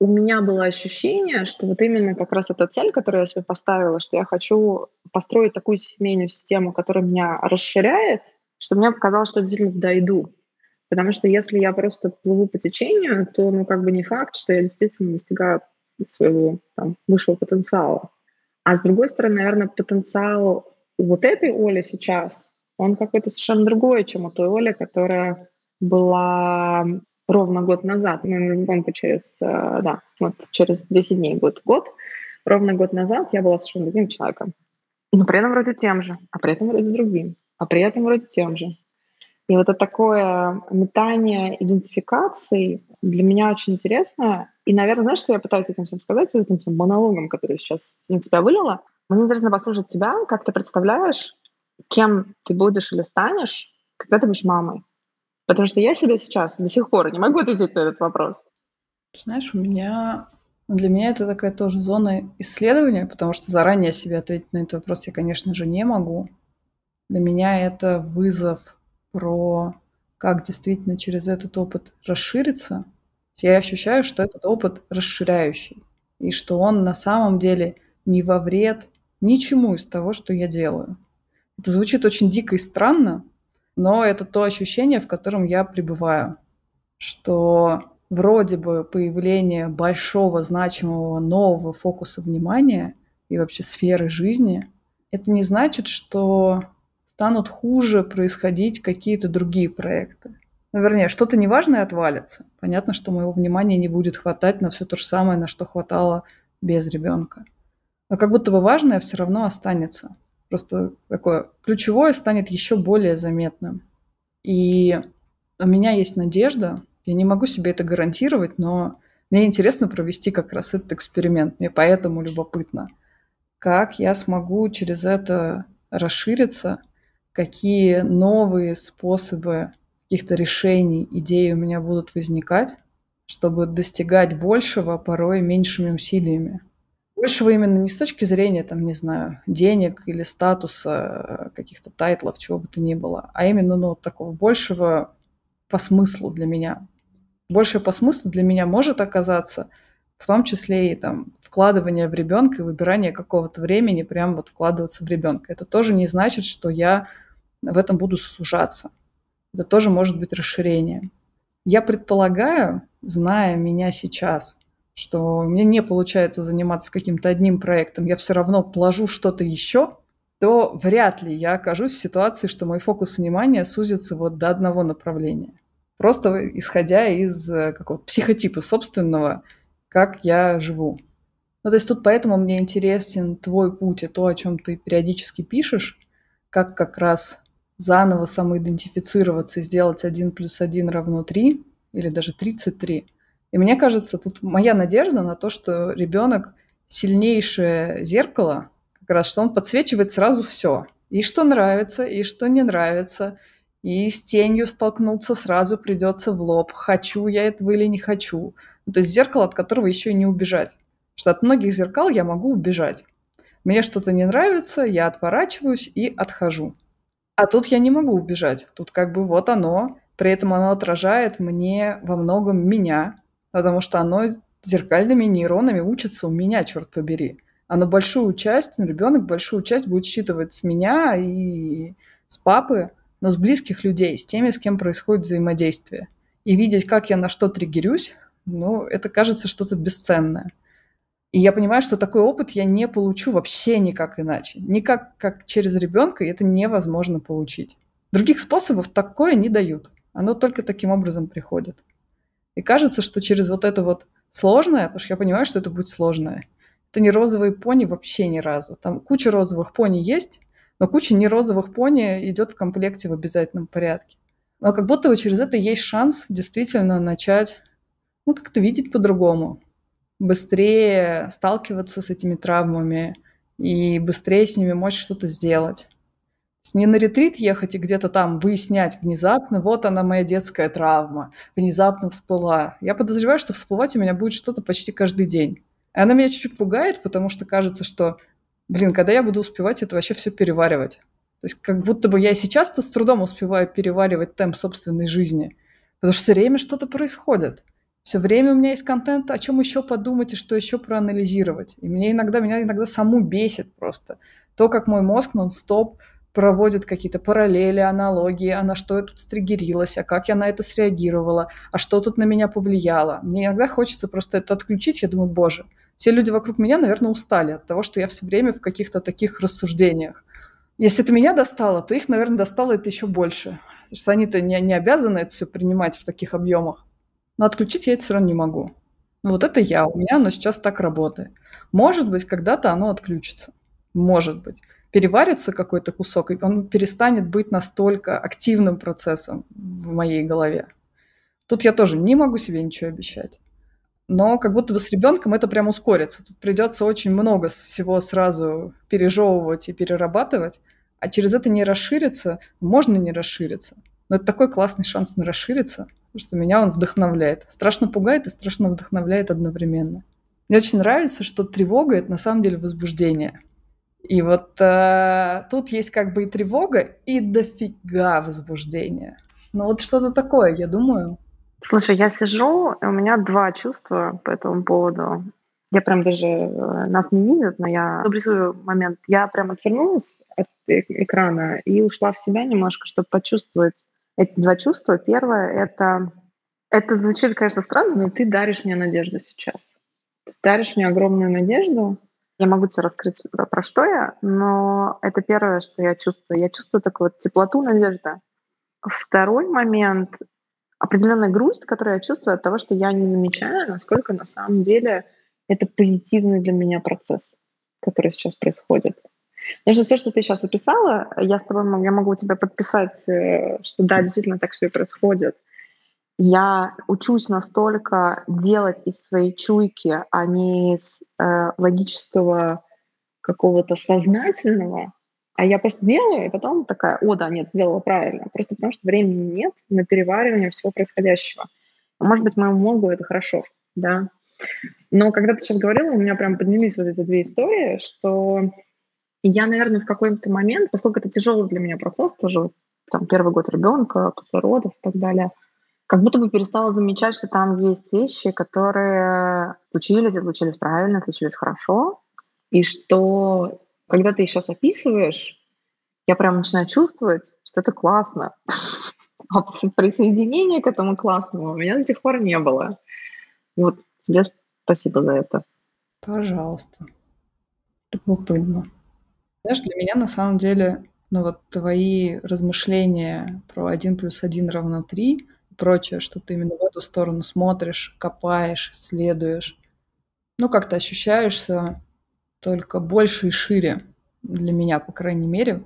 у меня было ощущение, что вот именно как раз эта цель, которую я себе поставила, что я хочу построить такую семейную систему, которая меня расширяет, что мне показалось, что я действительно туда. Потому что если я просто плыву по течению, то ну как бы не факт, что я действительно достигаю своего там, высшего потенциала. А с другой стороны, наверное, потенциал вот этой Оли сейчас, он какой-то совершенно другой, чем у той Оли, которая была ровно год назад, моему ребенку через, э, да, вот через 10 дней будет год, ровно год назад я была совершенно другим человеком. Но при этом вроде тем же, а при этом вроде другим, а при этом вроде тем же. И вот это такое метание идентификаций для меня очень интересно. И, наверное, знаешь, что я пытаюсь этим всем сказать, с этим всем монологом, который сейчас на тебя вылила? Мне интересно послушать тебя, как ты представляешь, кем ты будешь или станешь, когда ты будешь мамой. Потому что я себе сейчас до сих пор не могу ответить на этот вопрос. Знаешь, у меня для меня это такая тоже зона исследования, потому что заранее себе ответить на этот вопрос я, конечно же, не могу. Для меня это вызов про как действительно через этот опыт расшириться. Я ощущаю, что этот опыт расширяющий, и что он на самом деле не во вред ничему из того, что я делаю. Это звучит очень дико и странно, но это то ощущение, в котором я пребываю, что вроде бы появление большого, значимого, нового фокуса внимания и вообще сферы жизни, это не значит, что станут хуже происходить какие-то другие проекты. Ну, вернее, что-то неважное отвалится. Понятно, что моего внимания не будет хватать на все то же самое, на что хватало без ребенка. Но как будто бы важное все равно останется. Просто такое ключевое станет еще более заметным. И у меня есть надежда, я не могу себе это гарантировать, но мне интересно провести как раз этот эксперимент. Мне поэтому любопытно, как я смогу через это расшириться, какие новые способы каких-то решений, идей у меня будут возникать, чтобы достигать большего порой меньшими усилиями большего именно не с точки зрения, там, не знаю, денег или статуса, каких-то тайтлов, чего бы то ни было, а именно, ну, такого большего по смыслу для меня. Большее по смыслу для меня может оказаться в том числе и там вкладывание в ребенка и выбирание какого-то времени прям вот вкладываться в ребенка. Это тоже не значит, что я в этом буду сужаться. Это тоже может быть расширение. Я предполагаю, зная меня сейчас, что у меня не получается заниматься каким-то одним проектом, я все равно положу что-то еще, то вряд ли я окажусь в ситуации, что мой фокус внимания сузится вот до одного направления. Просто исходя из э, какого-то психотипа собственного, как я живу. Ну, то есть тут поэтому мне интересен твой путь и то, о чем ты периодически пишешь, как как раз заново самоидентифицироваться и сделать 1 плюс 1 равно 3 или даже 33 – и мне кажется, тут моя надежда на то, что ребенок сильнейшее зеркало, как раз, что он подсвечивает сразу все. И что нравится, и что не нравится. И с тенью столкнуться сразу придется в лоб. Хочу я этого или не хочу. Ну, то есть зеркало, от которого еще и не убежать. Что от многих зеркал я могу убежать. Мне что-то не нравится, я отворачиваюсь и отхожу. А тут я не могу убежать. Тут как бы вот оно. При этом оно отражает мне во многом меня, потому что оно зеркальными нейронами учится у меня, черт побери. Оно большую часть, ну, ребенок большую часть будет считывать с меня и с папы, но с близких людей, с теми, с кем происходит взаимодействие. и видеть, как я на что триггерюсь, ну, это кажется что-то бесценное. И я понимаю, что такой опыт я не получу вообще никак иначе. Никак как через ребенка это невозможно получить. Других способов такое не дают. Оно только таким образом приходит. И кажется, что через вот это вот сложное, потому что я понимаю, что это будет сложное, это не розовые пони вообще ни разу. Там куча розовых пони есть, но куча не розовых пони идет в комплекте в обязательном порядке. Но как будто бы через это есть шанс действительно начать ну, как-то видеть по-другому, быстрее сталкиваться с этими травмами и быстрее с ними мочь что-то сделать. Не на ретрит ехать и где-то там выяснять внезапно, вот она моя детская травма, внезапно всплыла. Я подозреваю, что всплывать у меня будет что-то почти каждый день. И она меня чуть-чуть пугает, потому что кажется, что, блин, когда я буду успевать это вообще все переваривать? То есть как будто бы я сейчас-то с трудом успеваю переваривать темп собственной жизни, потому что все время что-то происходит. Все время у меня есть контент, о чем еще подумать и что еще проанализировать. И мне иногда, меня иногда саму бесит просто то, как мой мозг нон-стоп проводит какие-то параллели, аналогии, а на что я тут стригерилась, а как я на это среагировала, а что тут на меня повлияло. Мне иногда хочется просто это отключить. Я думаю, боже, все люди вокруг меня, наверное, устали от того, что я все время в каких-то таких рассуждениях. Если это меня достало, то их, наверное, достало это еще больше. Потому что они-то не, не обязаны это все принимать в таких объемах. Но отключить я это все равно не могу. Ну вот это я, у меня оно сейчас так работает. Может быть, когда-то оно отключится. Может быть. Переварится какой-то кусок, и он перестанет быть настолько активным процессом в моей голове. Тут я тоже не могу себе ничего обещать. Но как будто бы с ребенком это прям ускорится. Тут придется очень много всего сразу пережевывать и перерабатывать, а через это не расшириться, можно не расшириться. Но это такой классный шанс на расшириться – потому что меня он вдохновляет. Страшно пугает и страшно вдохновляет одновременно. Мне очень нравится, что тревога — это на самом деле возбуждение. И вот э, тут есть как бы и тревога, и дофига возбуждения. Ну вот что-то такое, я думаю. Слушай, я сижу, у меня два чувства по этому поводу. Я прям даже... Э, нас не видят, но я обрисую момент. Я прям отвернулась от э, экрана и ушла в себя немножко, чтобы почувствовать эти два чувства. Первое — это... Это звучит, конечно, странно, но ты даришь мне надежду сейчас. Ты даришь мне огромную надежду. Я могу тебе раскрыть, про что я, но это первое, что я чувствую. Я чувствую такую вот теплоту, надежду. Второй момент — определенная грусть, которую я чувствую от того, что я не замечаю, насколько на самом деле это позитивный для меня процесс, который сейчас происходит. Что все, что ты сейчас описала, я с тобой я могу тебя подписать, э, что да, действительно так все и происходит. Я учусь настолько делать из своей чуйки, а не из э, логического какого-то сознательного, а я просто делаю, и потом такая, о, да, нет, сделала правильно. Просто потому что времени нет на переваривание всего происходящего. А может быть, моему мозгу это хорошо, да. Но когда ты сейчас говорила, у меня прям поднялись вот эти две истории, что и я, наверное, в какой-то момент, поскольку это тяжелый для меня процесс, тоже там первый год ребенка, после родов и так далее, как будто бы перестала замечать, что там есть вещи, которые случились, и случились правильно, случились хорошо, и что когда ты их сейчас описываешь, я прям начинаю чувствовать, что это классно. [laughs] А присоединения к этому классному у меня до сих пор не было. Вот тебе спасибо за это. Пожалуйста. Любопытно. Знаешь, для меня на самом деле, ну вот твои размышления про 1 плюс 1 равно 3 и прочее, что ты именно в эту сторону смотришь, копаешь, исследуешь, ну как-то ощущаешься только больше и шире для меня, по крайней мере,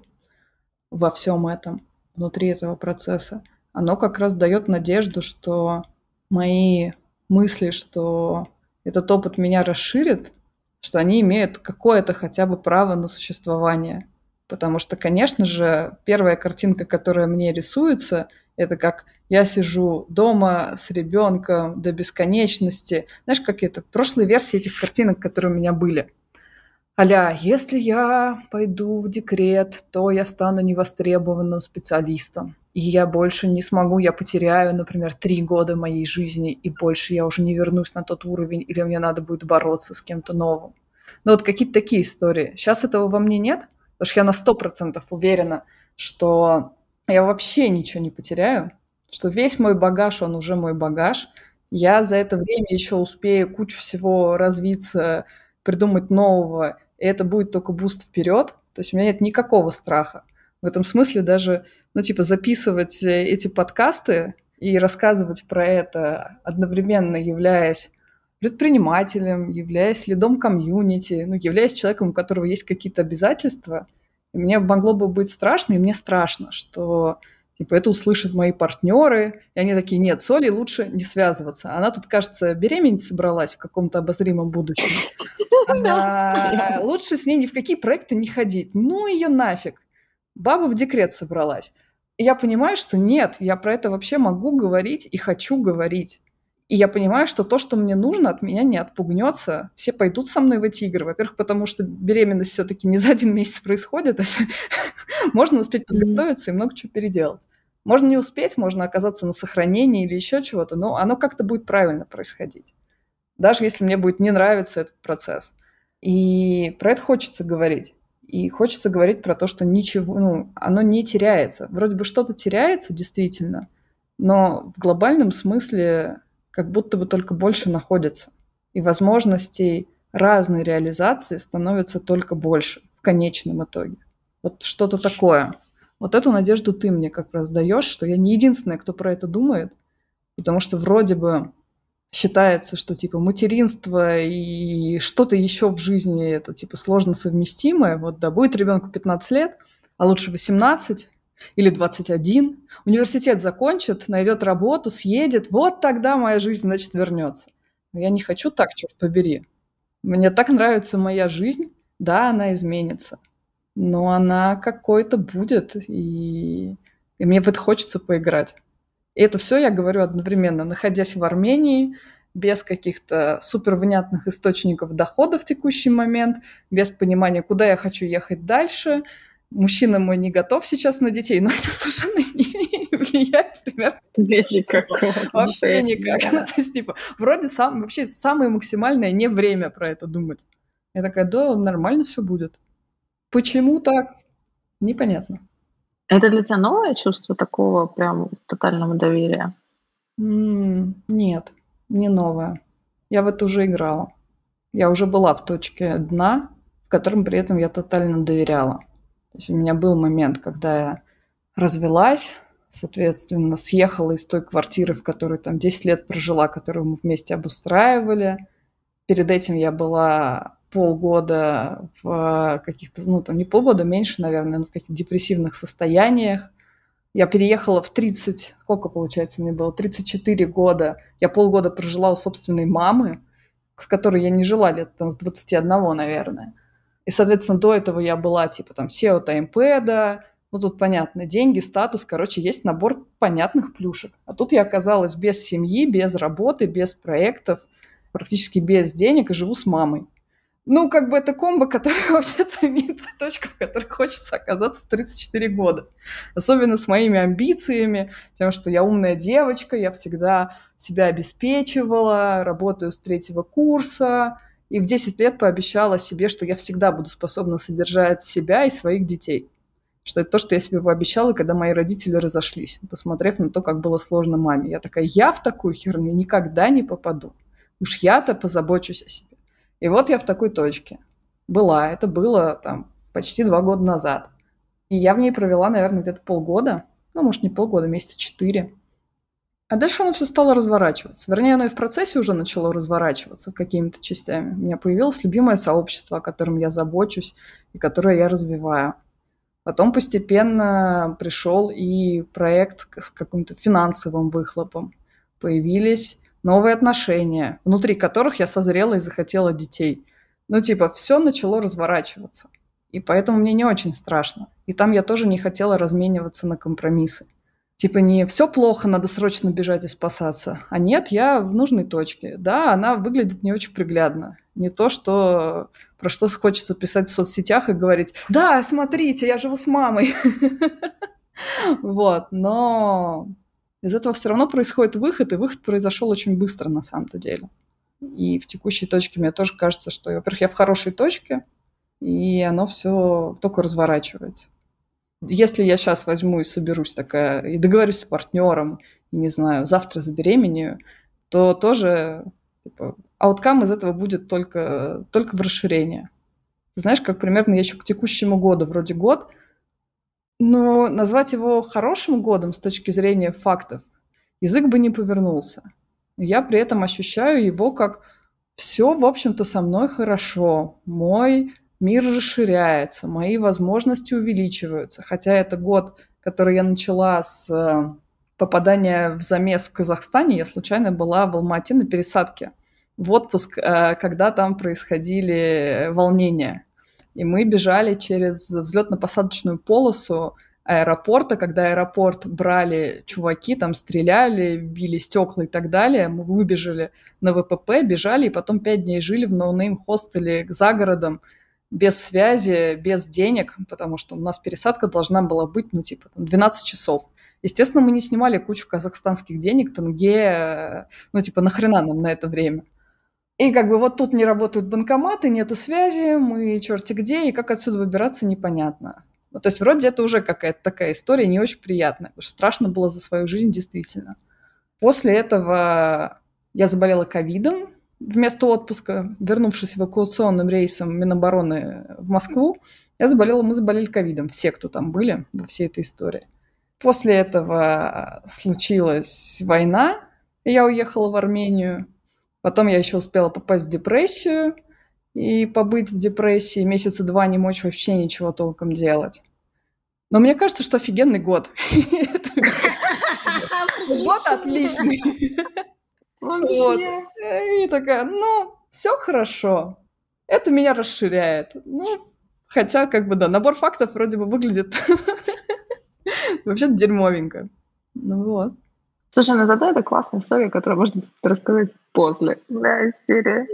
во всем этом, внутри этого процесса. Оно как раз дает надежду, что мои мысли, что этот опыт меня расширит, что они имеют какое-то хотя бы право на существование. Потому что, конечно же, первая картинка, которая мне рисуется, это как я сижу дома с ребенком до бесконечности. Знаешь, как это? Прошлые версии этих картинок, которые у меня были. Аля, если я пойду в декрет, то я стану невостребованным специалистом и я больше не смогу, я потеряю, например, три года моей жизни, и больше я уже не вернусь на тот уровень, или мне надо будет бороться с кем-то новым. Ну вот какие-то такие истории. Сейчас этого во мне нет, потому что я на сто процентов уверена, что я вообще ничего не потеряю, что весь мой багаж, он уже мой багаж. Я за это время еще успею кучу всего развиться, придумать нового, и это будет только boost вперед. То есть у меня нет никакого страха. В этом смысле даже, ну, типа, записывать э, эти подкасты и рассказывать про это, одновременно являясь предпринимателем, являясь лидом комьюнити, ну, являясь человеком, у которого есть какие-то обязательства, мне могло бы быть страшно, и мне страшно, что Типа это услышат мои партнеры, и они такие, нет, с Олей лучше не связываться. Она тут, кажется, беременеть собралась в каком-то обозримом будущем. [laughs] Лучше с ней ни в какие проекты не ходить. Ну ее нафиг. Баба в декрет собралась. И я понимаю, что нет, я про это вообще могу говорить и хочу говорить. И я понимаю, что то, что мне нужно, от меня не отпугнется. Все пойдут со мной в эти игры. Во-первых, потому что беременность все-таки не за один месяц происходит. [laughs] можно успеть подготовиться и много чего переделать. Можно не успеть, можно оказаться на сохранении или еще чего-то, но оно как-то будет правильно происходить. Даже если мне будет не нравиться этот процесс. И про это хочется говорить. И хочется говорить про то, что ничего, ну, оно не теряется. Вроде бы что-то теряется действительно, но в глобальном смысле как будто бы только больше находится. И возможностей разной реализации становится только больше в конечном итоге. Вот что-то такое. Вот эту надежду ты мне как раз даешь, что я не единственная, кто про это думает, потому что вроде бы считается, что типа материнство и что-то еще в жизни это типа сложно совместимое. Вот да, будет ребенку 15 лет, а лучше 18, или 21, университет закончит, найдет работу, съедет, вот тогда моя жизнь, значит, вернется. Но я не хочу так, черт побери. Мне так нравится моя жизнь, да, она изменится, но она какой-то будет, и, и мне в это хочется поиграть. И это все я говорю одновременно, находясь в Армении, без каких-то супер внятных источников дохода в текущий момент, без понимания, куда я хочу ехать дальше – мужчина мой не готов сейчас на детей, но это совершенно [laughs] не влияет. Никак. Вообще никак. [laughs] Ну, то есть, типа, вроде сам, вообще самое максимальное не время про это думать. Я такая, да, нормально все будет. Почему так? Непонятно. Это для тебя новое чувство такого прям тотального доверия? Нет, не новое. Я в это уже играла. Я уже была в точке дна, в котором при этом я тотально доверяла. То есть у меня был момент, когда я развелась, соответственно, съехала из той квартиры, в которой там 10 лет прожила, которую мы вместе обустраивали. Перед этим я была полгода в каких-то, ну, там не полгода, меньше, наверное, но в каких-то депрессивных состояниях. Я переехала в 30, сколько, получается, мне было, 34 года. Я полгода прожила у собственной мамы, с которой я не жила лет там с 21, наверное. И, соответственно, до этого я была типа там SEO таймпэда, ну тут понятно, деньги, статус, короче, есть набор понятных плюшек. А тут я оказалась без семьи, без работы, без проектов, практически без денег и живу с мамой. Ну, как бы это комбо, которое [laughs] вообще-то имеет точка, в которой хочется оказаться в 34 года. Особенно с моими амбициями, тем, что я умная девочка, я всегда себя обеспечивала, работаю с третьего курса, и в 10 лет пообещала себе, что я всегда буду способна содержать себя и своих детей. Что это то, что я себе пообещала, когда мои родители разошлись, посмотрев на то, как было сложно маме. Я такая, я в такую херню никогда не попаду. Уж я-то позабочусь о себе. И вот я в такой точке. Была. Это было там почти два года назад. И я в ней провела, наверное, где-то полгода. Ну, может, не полгода, месяца четыре. А дальше оно все стало разворачиваться. Вернее, оно и в процессе уже начало разворачиваться какими-то частями. У меня появилось любимое сообщество, о котором я забочусь и которое я развиваю. Потом постепенно пришел и проект с каким-то финансовым выхлопом. Появились новые отношения, внутри которых я созрела и захотела детей. Ну, типа, все начало разворачиваться. И поэтому мне не очень страшно. И там я тоже не хотела размениваться на компромиссы. Типа не все плохо, надо срочно бежать и спасаться. А нет, я в нужной точке. Да, она выглядит не очень приглядно. Не то, что про что хочется писать в соцсетях и говорить, да, смотрите, я живу с мамой. [laughs] Вот, но из этого все равно происходит выход, и выход произошел очень быстро на самом-то деле. И в текущей точке мне тоже кажется, что, во-первых, я в хорошей точке, и оно все только разворачивается. Если я сейчас возьму и соберусь такая, и договорюсь с партнером, и не знаю, завтра забеременею, то тоже типа, ауткам из этого будет только, только в расширение. знаешь, как примерно я еще к текущему году, вроде год, но назвать его хорошим годом с точки зрения фактов язык бы не повернулся. Я при этом ощущаю его как все, в общем-то, со мной хорошо. Мой мир расширяется, мои возможности увеличиваются. Хотя это год, который я начала с э, попадания в замес в Казахстане. Я случайно была в Алмате на пересадке в отпуск, э, когда там происходили волнения. И мы бежали через взлетно-посадочную полосу аэропорта, когда аэропорт брали чуваки, там стреляли, били стекла и так далее. Мы выбежали на ВПП, бежали и потом пять дней жили в no-name хостеле за городом без связи, без денег, потому что у нас пересадка должна была быть, ну, типа, 12 часов. Естественно, мы не снимали кучу казахстанских денег, тенге, ну, типа, нахрена нам на это время? И как бы вот тут не работают банкоматы, нету связи, мы черти где, и как отсюда выбираться, непонятно. Ну, то есть вроде это уже какая-то такая история не очень приятная, потому что страшно было за свою жизнь действительно. После этого я заболела ковидом вместо отпуска, вернувшись эвакуационным рейсом Минобороны в Москву, я заболела, мы заболели ковидом, все, кто там были во всей этой истории. После этого случилась война, и я уехала в Армению. Потом я еще успела попасть в депрессию и побыть в депрессии месяца два, не мочь вообще ничего толком делать. Но мне кажется, что офигенный год. [laughs] Год отличный. И такая, ну, все хорошо. Это меня расширяет. Ну, хотя, как бы, да, набор фактов вроде бы выглядит [laughs] вообще дерьмовенько. Ну вот. Слушай, ну зато это классная история, которую можно рассказать после. Да, серия.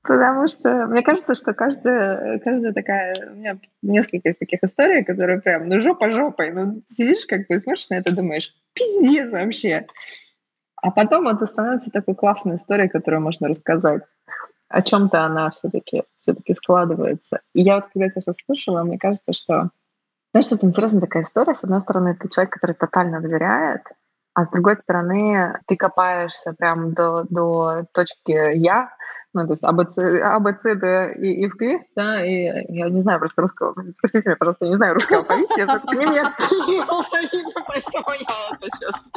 Потому что мне кажется, что каждая, каждая такая... У меня несколько из таких историй, которые прям, ну, жопа жопой. Ну, сидишь как бы смотришь на это, думаешь, пиздец вообще. А потом это становится такой классной историей, которую можно рассказать. О чем-то она все-таки все-таки складывается. И я вот когда тебя сейчас слушала, мне кажется, что... Знаешь, это интересная такая история. С одной стороны, ты человек, который тотально доверяет, а с другой стороны, ты копаешься прям до, до точки «я», ну, то есть АБЦ, АБЦ, Д и, и Q, да, и я не знаю просто русского, простите меня, я не знаю русского алфавита, я только немецкий [laughs] алфавит, поэтому я это сейчас...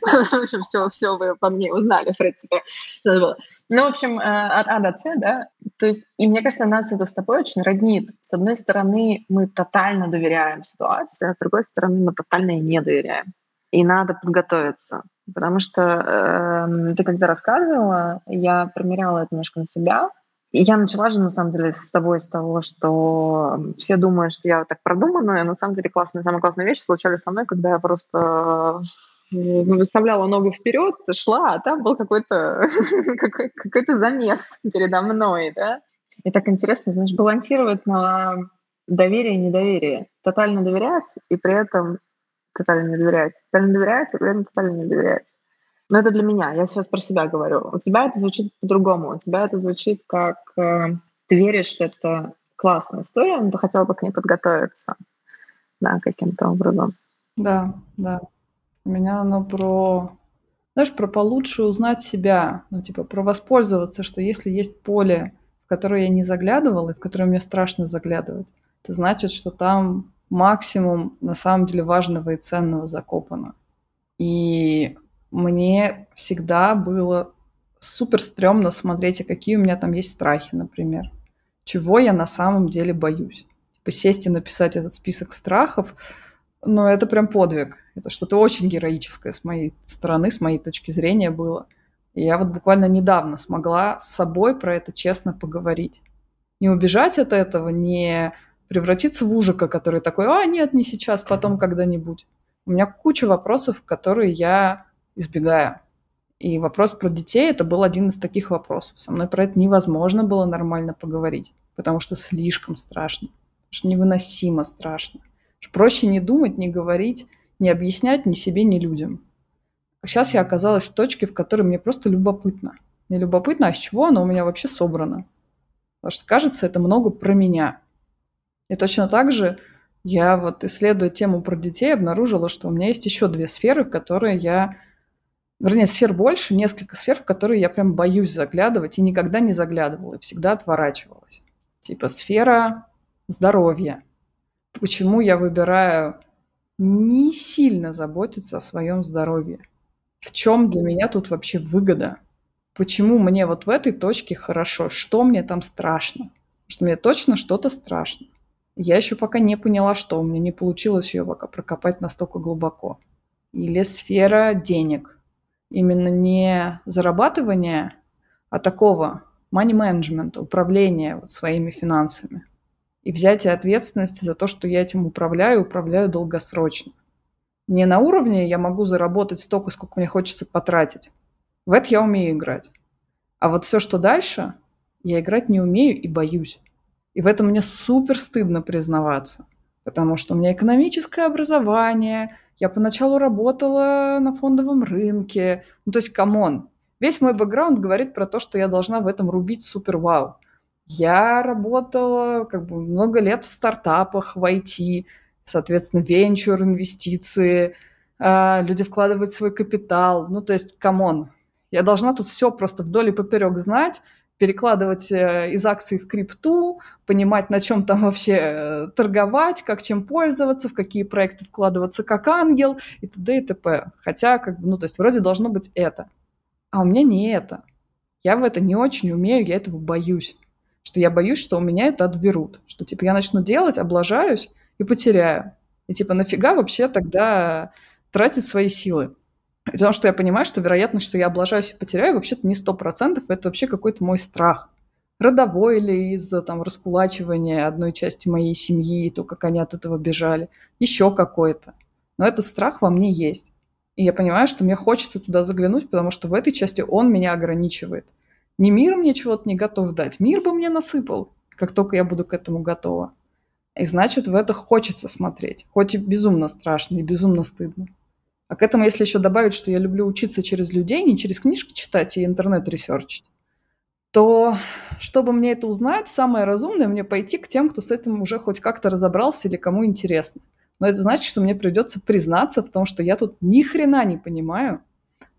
[laughs] В общем, все, все вы по мне узнали, в принципе. Ну, в общем, э, от А до С, да, то есть, и мне кажется, нас это с тобой очень роднит. С одной стороны, мы тотально доверяем ситуации, а с другой стороны, мы тотально не доверяем и надо подготовиться. Потому что э, ты когда рассказывала, я примеряла это немножко на себя. И я начала же, на самом деле, с тобой, с того, что все думают, что я вот так продуманная, на самом деле классные, самые классные вещи случались со мной, когда я просто э, выставляла ногу вперед, шла, а там был какой-то [laughs] какой, какой-то замес передо мной, да. И так интересно, знаешь, балансировать на доверие и недоверие. Тотально доверять и при этом тотально не доверяете. Тотально доверяете, при этом тотально не доверяете. Но это для меня, я сейчас про себя говорю. У тебя это звучит по-другому. У тебя это звучит как э, ты веришь, что это классная история, но ты хотела бы к ней подготовиться. Да, каким-то образом. Да, да. У меня оно про, знаешь, про получше узнать себя, ну, типа, про воспользоваться, что если есть поле, в которое я не заглядывала и в которое мне страшно заглядывать, это значит, что там максимум на самом деле важного и ценного закопано. И мне всегда было супер стрёмно смотреть, а какие у меня там есть страхи, например. Чего я на самом деле боюсь. Типа сесть и написать этот список страхов, но это прям подвиг. Это что-то очень героическое с моей стороны, с моей точки зрения было. И я вот буквально недавно смогла с собой про это честно поговорить. Не убежать от этого, не превратиться в ужика, который такой, а нет, не сейчас, потом когда-нибудь. У меня куча вопросов, которые я избегаю. И вопрос про детей – это был один из таких вопросов. Со мной про это невозможно было нормально поговорить, потому что слишком страшно, потому что невыносимо страшно. Проще не думать, не говорить, не объяснять ни себе, ни людям. Сейчас я оказалась в точке, в которой мне просто любопытно. Мне любопытно, а с чего оно у меня вообще собрано. Потому что, кажется, это много про меня – и точно так же Я вот, исследуя тему про детей, обнаружила, что у меня есть еще две сферы, в которые я... Вернее, сфер больше, несколько сфер, в которые я прям боюсь заглядывать и никогда не заглядывала, и всегда отворачивалась. Типа сфера здоровья. Почему я выбираю не сильно заботиться о своем здоровье? В чем для меня тут вообще выгода? Почему мне вот в этой точке хорошо? Что мне там страшно? Потому что мне точно что-то страшно. Я еще пока не поняла, что у меня не получилось ее пока прокопать настолько глубоко. Или сфера денег. Именно не зарабатывание, а такого money management, управления вот своими финансами. И взятие ответственности за то, что я этим управляю, управляю долгосрочно. Не на уровне я могу заработать столько, сколько мне хочется потратить. В это я умею играть. А вот все, что дальше, я играть не умею и боюсь. И в этом мне супер стыдно признаваться, потому что у меня экономическое образование, я поначалу работала на фондовом рынке. Ну, то есть, come on, весь мой бэкграунд говорит про то, что я должна в этом рубить супер вау. Я работала как бы много лет в стартапах, в IT, соответственно, венчур, инвестиции, а, люди вкладывают свой капитал. Ну, то есть, come on, я должна тут все просто вдоль и поперек знать, перекладывать э, из акций в крипту, понимать, на чем там вообще э, торговать, как чем пользоваться, в какие проекты вкладываться как ангел и т.д. и т.п. Хотя, как бы, ну, то есть вроде должно быть это. А у меня не это. Я в это не очень умею, я этого боюсь. Что я боюсь, что у меня это отберут. Что, типа, я начну делать, облажаюсь и потеряю. И, типа, нафига вообще тогда тратить свои силы? Потому что я понимаю, что вероятность, что я облажаюсь и потеряю, вообще-то не сто процентов. Это вообще какой-то мой страх. Родовой или из-за там раскулачивания одной части моей семьи, то, как они от этого бежали. Еще какой-то. Но этот страх во мне есть. И я понимаю, что мне хочется туда заглянуть, потому что в этой части он меня ограничивает. Не мир мне чего-то не готов дать. Мир бы мне насыпал, как только я буду к этому готова. И значит, в это хочется смотреть. Хоть и безумно страшно, и безумно стыдно. А к этому, если еще добавить, что я люблю учиться через людей, не через книжки читать и интернет-ресерчить, то чтобы мне это узнать, самое разумное мне пойти к тем, кто с этим уже хоть как-то разобрался или кому интересно. Но это значит, что мне придется признаться в том, что я тут ни хрена не понимаю,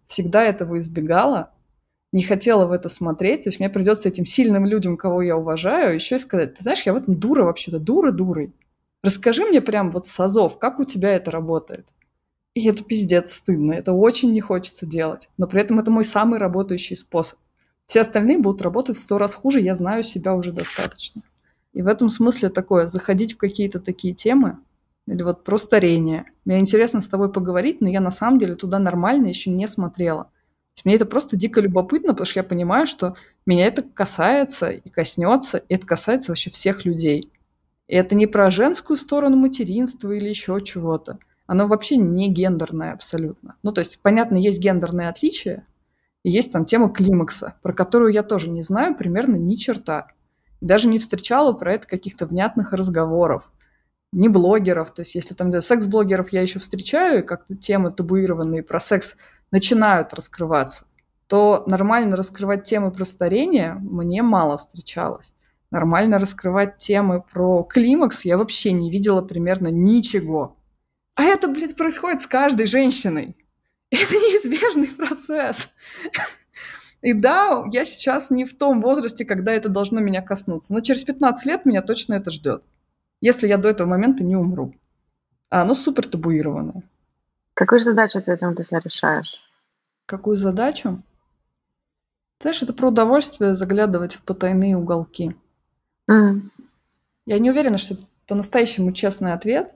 всегда этого избегала, не хотела в это смотреть. То есть мне придется этим сильным людям, кого я уважаю, еще и сказать, ты знаешь, я в этом дура вообще-то, дура дурой. Расскажи мне прям вот с азов, как у тебя это работает. И это пиздец стыдно. Это очень не хочется делать. Но при этом это мой самый работающий способ. Все остальные будут работать в сто раз хуже, я знаю себя уже достаточно. И в этом смысле такое, заходить в какие-то такие темы, или вот про старение. Мне интересно с тобой поговорить, но я на самом деле туда нормально еще не смотрела. Мне это просто дико любопытно, потому что я понимаю, что меня это касается и коснется, и это касается вообще всех людей. И это не про женскую сторону материнства или еще чего-то оно вообще не гендерное абсолютно. Ну, то есть, понятно, есть гендерные отличия, и есть там тема климакса, про которую я тоже не знаю примерно ни черта. Даже не встречала про это каких-то внятных разговоров. Не блогеров, то есть если там секс-блогеров я еще встречаю, и как-то темы табуированные про секс начинают раскрываться, то нормально раскрывать темы про старение мне мало встречалось. Нормально раскрывать темы про климакс я вообще не видела примерно ничего. А это, блядь, происходит с каждой женщиной. [laughs] Это неизбежный процесс. И да, я сейчас не в том возрасте, когда это должно меня коснуться. Но через 15 лет меня точно это ждет. Если я до этого момента не умру. А оно супер табуированное. Какую задачу ты этим ты решаешь? Какую задачу? Знаешь, это про удовольствие заглядывать в потайные уголки. Mm. Я не уверена, что это по-настоящему честный ответ,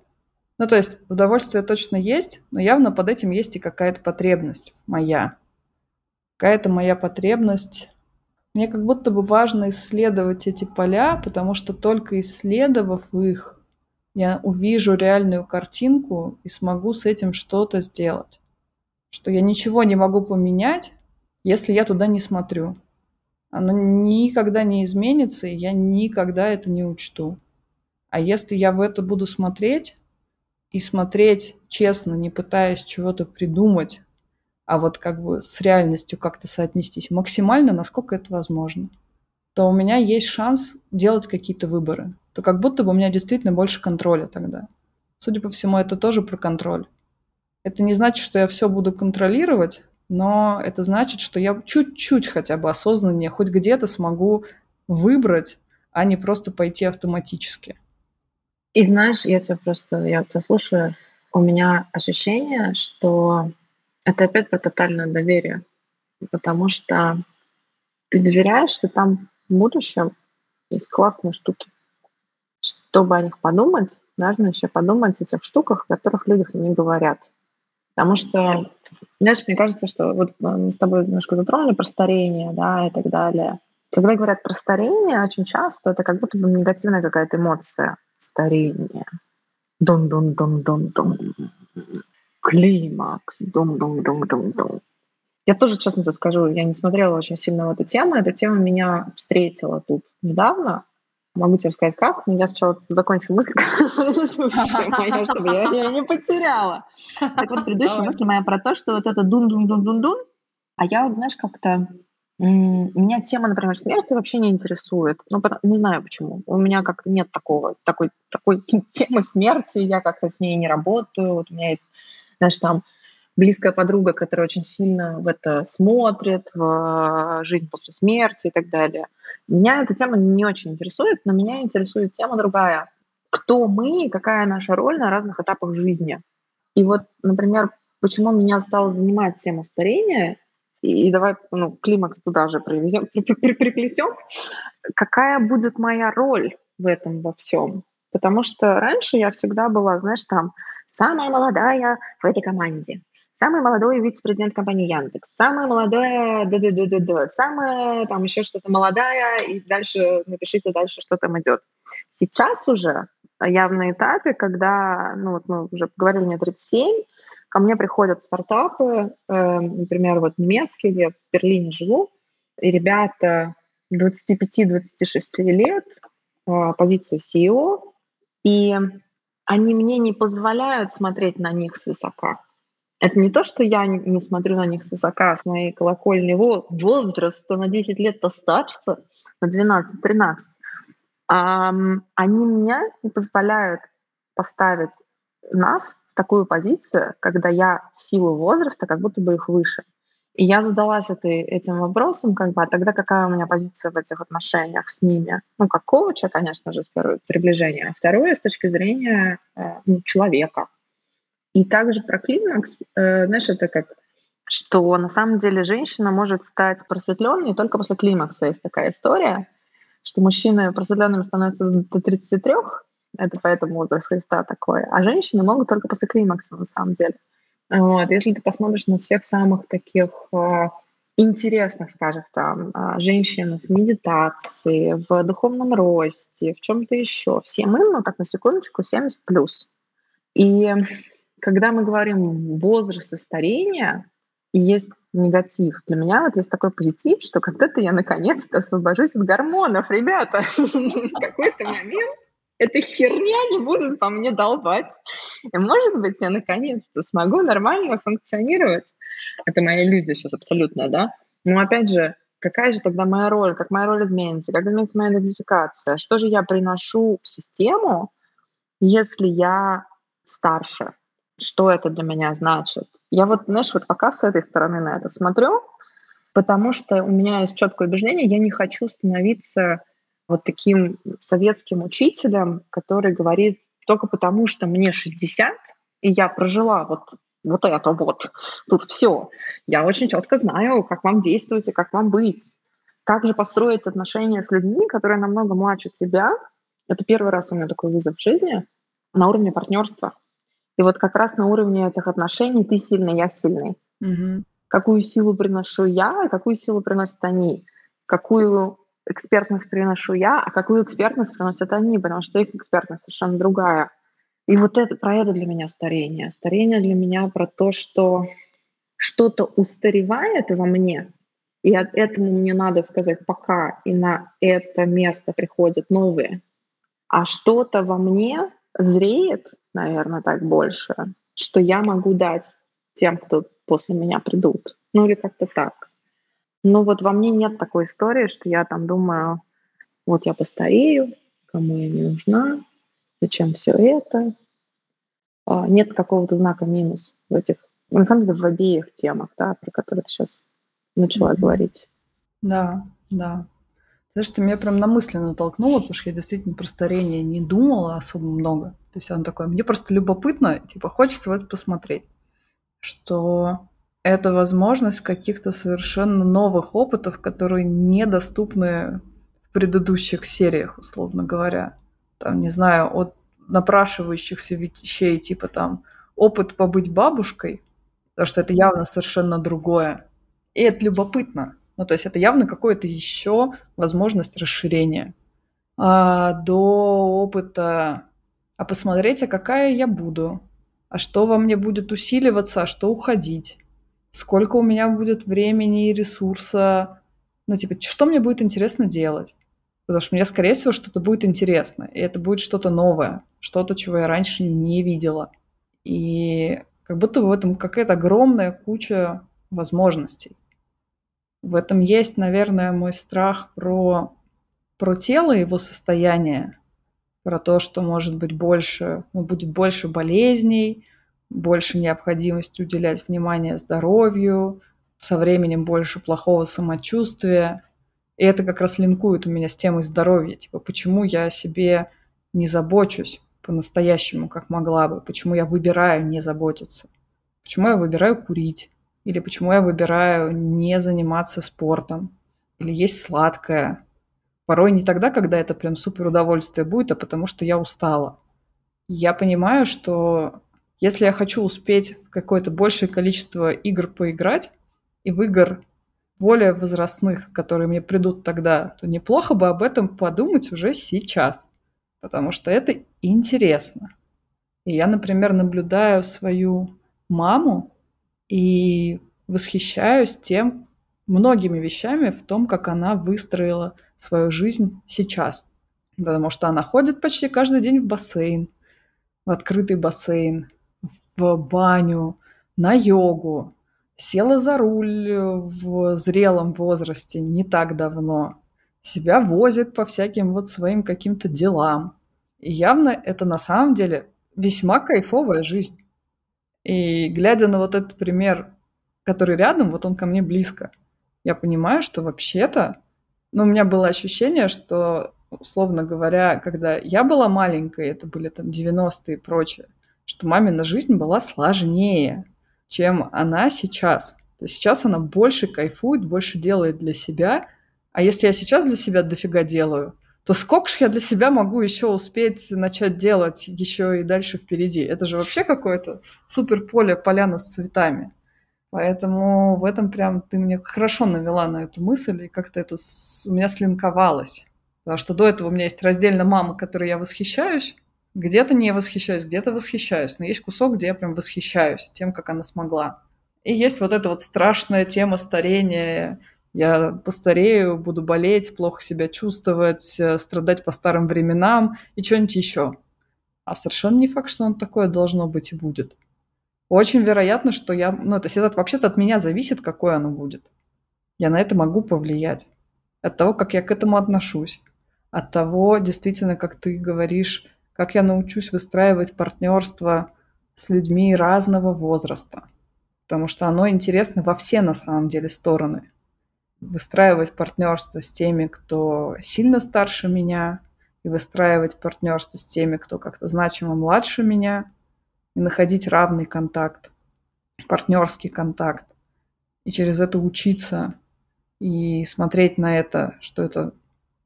ну, то есть удовольствие точно есть, но явно под этим есть и какая-то потребность моя. Какая-то моя потребность. Мне как будто бы важно исследовать эти поля, потому что только исследовав их, я увижу реальную картинку и смогу с этим что-то сделать. Что я ничего не могу поменять, если я туда не смотрю. Оно никогда не изменится, и я никогда это не учту. А если я в это буду смотреть, и смотреть честно, не пытаясь чего-то придумать, а вот как бы с реальностью как-то соотнестись максимально, насколько это возможно, то у меня есть шанс делать какие-то выборы. то как будто бы у меня действительно больше контроля тогда. Судя по всему, это тоже про контроль. Это не значит, что я все буду контролировать, но это значит, что я чуть-чуть хотя бы осознаннее хоть где-то смогу выбрать, а не просто пойти автоматически. И знаешь, я тебя просто, я тебя слушаю, у меня ощущение, что это опять про тотальное доверие, потому что ты доверяешь, что там в будущем есть классные штуки. Чтобы о них подумать, нужно еще подумать о тех штуках, о которых людях не говорят. Потому что, знаешь, мне кажется, что вот мы с тобой немножко затронули про старение, да, и так далее. Когда говорят про старение, очень часто это как будто бы негативная какая-то эмоция. Старение. Дун-дун-дун-дун-дун. Климакс. Дум-дум-дум-дум-дум. Я тоже, честно тебе скажу, я не смотрела очень сильно в эту тему. Эта тема меня встретила тут недавно. Могу тебе сказать, как, но я сначала закончу мысль, [laughs] чтобы я ее не потеряла. Так вот, предыдущая мысль моя про то, что вот это дун-дун-дун-дун-дун, а я, знаешь, как-то меня тема, например, смерти вообще не интересует. Ну, не знаю почему. У меня как-то нет такого, такой, такой [laughs] темы смерти. Я как-то с ней не работаю. Вот у меня есть, знаешь, там близкая подруга, которая очень сильно в это смотрит, в жизнь после смерти и так далее. Меня эта тема не очень интересует, но меня интересует тема другая. Кто мы, какая наша роль на разных этапах жизни. И вот, например, почему меня стала занимать тема старения, и давай ну, климакс туда же привезем, приплетем, какая будет моя роль в этом во всем. Потому что раньше я всегда была, знаешь, там, самая молодая в этой команде, самый молодой вице-президент компании Яндекс, самая молодая д д д д д самая там еще что-то молодая, и дальше напишите дальше, что там идет. Сейчас уже я на этапе, когда, ну вот мы уже говорили, мне 37, ко мне приходят стартапы, э, например, вот немецкие, я в Берлине живу, и ребята 25-26 лет, э, позиция CEO, и они мне не позволяют смотреть на них свысока. Это не то, что я не смотрю на них с высока, с моей колокольни возраст, то на 10 лет-то старше, на 12-13. А, они меня не позволяют поставить нас такую позицию, когда я в силу возраста как будто бы их выше. И я задалась этой, этим вопросом, как бы, а тогда какая у меня позиция в этих отношениях с ними? Ну, как коуча, конечно же, с первой приближения, а второе, с точки зрения э, ну, человека, и также про климакс, э, знаешь, это как, что на самом деле женщина может стать просветленной только после климакса. Есть такая история, что мужчины просветленными становятся до 33, это поэтому возраст Христа такой, а женщины могут только после климакса на самом деле. Вот. Если ты посмотришь на всех самых таких э, интересных, скажем, там, э, женщин в медитации, в духовном росте, в чем-то еще, все мы, ну так на секундочку, 70 плюс. И когда мы говорим возраст и старение, и есть негатив. Для меня вот есть такой позитив, что когда-то я наконец-то освобожусь от гормонов, ребята. [laughs] В какой-то момент эта херня не будет по мне долбать. И, может быть, я наконец-то смогу нормально функционировать. Это моя иллюзия сейчас абсолютно, да? Но, опять же, какая же тогда моя роль? Как моя роль изменится? Как изменится моя идентификация? Что же я приношу в систему, если я старше? что это для меня значит. Я вот, знаешь, вот пока с этой стороны на это смотрю, потому что у меня есть четкое убеждение, я не хочу становиться вот таким советским учителем, который говорит только потому, что мне 60, и я прожила вот, вот это вот, тут все. Я очень четко знаю, как вам действовать и как вам быть. Как же построить отношения с людьми, которые намного младше тебя. Это первый раз у меня такой вызов в жизни на уровне партнерства. И вот как раз на уровне этих отношений ты сильный, я сильный. Угу. Какую силу приношу я, и какую силу приносят они. Какую экспертность приношу я, а какую экспертность приносят они, потому что их экспертность совершенно другая. И вот это, про это для меня старение. Старение для меня про то, что что-то устаревает во мне, и от этому мне надо сказать пока, и на это место приходят новые. А что-то во мне зреет, наверное, так больше, что я могу дать тем, кто после меня придут. Ну или как-то так. Но вот во мне нет такой истории, что я там думаю, вот я постарею, кому я не нужна, зачем все это. А, нет какого-то знака минус в этих, на самом деле, в обеих темах, да, про которые ты сейчас начала mm-hmm. говорить. Да, да. Знаешь, ты меня прям на мысли натолкнула, потому что я действительно про старение не думала особо много. То есть оно такое, мне просто любопытно, типа, хочется в это посмотреть, что это возможность каких-то совершенно новых опытов, которые недоступны в предыдущих сериях, условно говоря. Там, не знаю, от напрашивающихся вещей, типа там опыт побыть бабушкой, потому что это явно совершенно другое. И это любопытно. Ну, то есть это явно какое-то еще возможность расширения. А, до опыта, а посмотреть, а какая я буду, а что во мне будет усиливаться, а что уходить, сколько у меня будет времени и ресурса, ну, типа, что мне будет интересно делать. Потому что мне, скорее всего, что-то будет интересно, и это будет что-то новое, что-то, чего я раньше не видела. И как будто в этом какая-то огромная куча возможностей. В этом есть, наверное, мой страх про, про тело, его состояние, про то, что может быть больше, ну, будет больше болезней, больше необходимости уделять внимание здоровью, со временем больше плохого самочувствия. И это как раз линкует у меня с темой здоровья. Типа, почему я о себе не забочусь по-настоящему, как могла бы? Почему я выбираю не заботиться? Почему я выбираю курить? Или почему я выбираю не заниматься спортом? Или есть сладкое? Порой не тогда, когда это прям супер удовольствие будет, а потому что я устала. Я понимаю, что если я хочу успеть в какое-то большее количество игр поиграть, и в игр более возрастных, которые мне придут тогда, то неплохо бы об этом подумать уже сейчас, потому что это интересно. И я, например, наблюдаю свою маму, и восхищаюсь тем, многими вещами в том, как она выстроила свою жизнь сейчас. Потому что она ходит почти каждый день в бассейн, в открытый бассейн, в баню, на йогу. Села за руль в зрелом возрасте не так давно. Себя возит по всяким вот своим каким-то делам. И явно это на самом деле весьма кайфовая жизнь. И глядя на вот этот пример, который рядом, вот он ко мне близко, я понимаю, что вообще-то, ну, у меня было ощущение, что, условно говоря, когда я была маленькой, это были там 90-е и прочее, что мамина жизнь была сложнее, чем она сейчас. То есть сейчас она больше кайфует, больше делает для себя. А если я сейчас для себя дофига делаю, то сколько же я для себя могу еще успеть начать делать еще и дальше впереди? Это же вообще какое-то супер поле, поляна с цветами. Поэтому в этом прям ты мне хорошо навела на эту мысль, и как-то это у меня слинковалось. Потому что до этого у меня есть раздельно мама, которой я восхищаюсь, где-то не восхищаюсь, где-то восхищаюсь, но есть кусок, где я прям восхищаюсь тем, как она смогла. И есть вот эта вот страшная тема старения, я постарею, буду болеть, плохо себя чувствовать, э, страдать по старым временам и что-нибудь еще. А совершенно не факт, что он такое должно быть и будет. Очень вероятно, что я... Ну, то есть это вообще-то от меня зависит, какое оно будет. Я на это могу повлиять. От того, как я к этому отношусь. От того, действительно, как ты говоришь, как я научусь выстраивать партнерство с людьми разного возраста. Потому что оно интересно во все, на самом деле, стороны выстраивать партнерство с теми, кто сильно старше меня, и выстраивать партнерство с теми, кто как-то значимо младше меня, и находить равный контакт, партнерский контакт, и через это учиться и смотреть на это, что это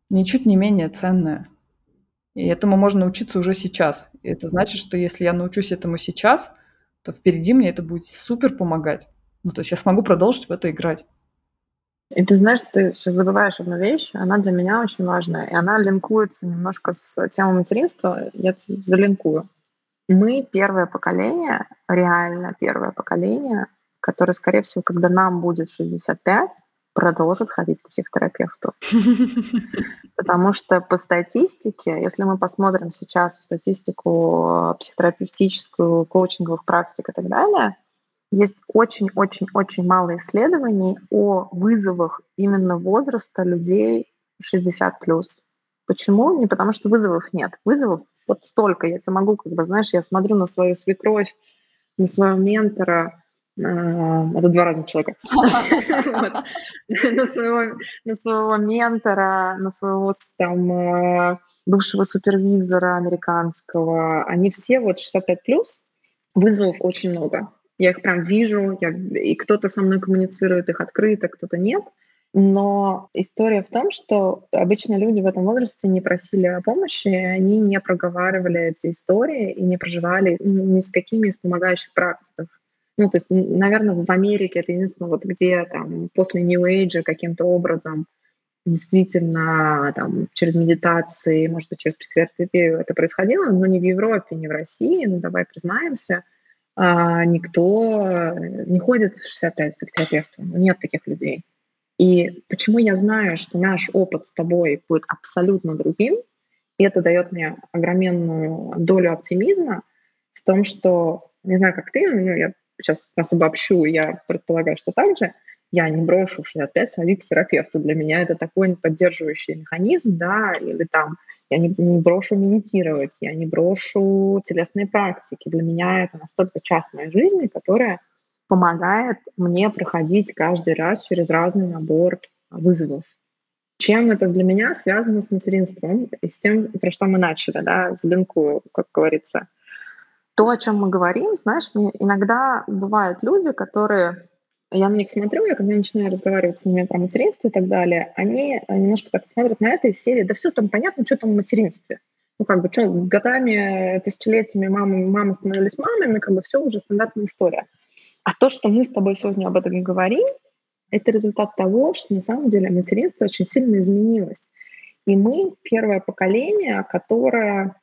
ничуть не менее ценное. И этому можно научиться уже сейчас. И это значит, что если я научусь этому сейчас, то впереди мне это будет супер помогать. Ну, то есть я смогу продолжить в это играть. И ты знаешь, ты сейчас забываешь одну вещь, она для меня очень важная, и она линкуется немножко с темой материнства, я залинкую. Мы первое поколение, реально первое поколение, которое, скорее всего, когда нам будет 65, продолжит ходить к психотерапевту. [laughs] Потому что по статистике, если мы посмотрим сейчас в статистику психотерапевтическую, коучинговых практик и так далее, есть очень-очень-очень мало исследований о вызовах именно возраста людей 60 плюс. Почему? Не потому что вызовов нет. Вызовов вот столько. Я тебе могу, как бы, знаешь, я смотрю на свою свекровь, на своего ментора, это два разных человека. [laughs] На своего ментора, на своего там э, бывшего супервизора американского. Они все вот 65 плюс, вызовов очень много. Я их прям вижу, я, и кто-то со мной коммуницирует их открыто, кто-то нет. Но история в том, что обычно люди в этом возрасте не просили о помощи, они не проговаривали эти истории и не проживали ни с какими из помогающих. Ну, то есть, наверное, в Америке это единственное, вот где там после New Age каким-то образом действительно там через медитации, может быть, через психотерапию это происходило, но не в Европе, не в России, ну, давай признаемся, а, никто не ходит в 65 к терапевту, нет таких людей. И почему я знаю, что наш опыт с тобой будет абсолютно другим, и это дает мне огроменную долю оптимизма в том, что, не знаю, как ты, но я сейчас нас обобщу, я предполагаю, что так же, я не брошу в 65 сходить к терапевту. Для меня это такой поддерживающий механизм, да, или там я не, не брошу медитировать, я не брошу телесные практики. Для меня это настолько часть моей жизни, которая помогает мне проходить каждый раз через разный набор вызовов. Чем это для меня связано с материнством и с тем, про что мы начали, да, с линку, как говорится то, о чем мы говорим, знаешь, иногда бывают люди, которые я на них смотрю, я когда начинаю разговаривать с ними про материнство и так далее, они немножко так смотрят на это из серии, да все там понятно, что там в материнстве. Ну, как бы, что, годами, тысячелетиями мамы, мамы становились мамами, как бы все уже стандартная история. А то, что мы с тобой сегодня об этом говорим, это результат того, что на самом деле материнство очень сильно изменилось. И мы первое поколение, которое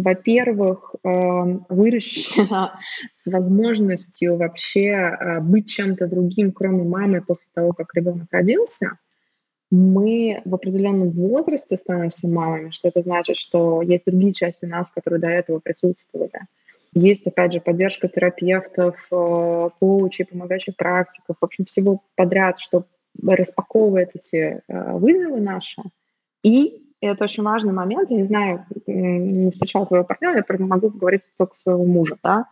во-первых, эм, выращена [laughs] с возможностью вообще э, быть чем-то другим, кроме мамы, после того, как ребенок родился, мы в определенном возрасте становимся мамами, что это значит, что есть другие части нас, которые до этого присутствовали. Есть, опять же, поддержка терапевтов, э, коучей, помогающих практиков, в общем, всего подряд, что распаковывает эти э, вызовы наши. И и это очень важный момент. Я не знаю, не встречала твоего партнера, я могу говорить только своего мужа. Да?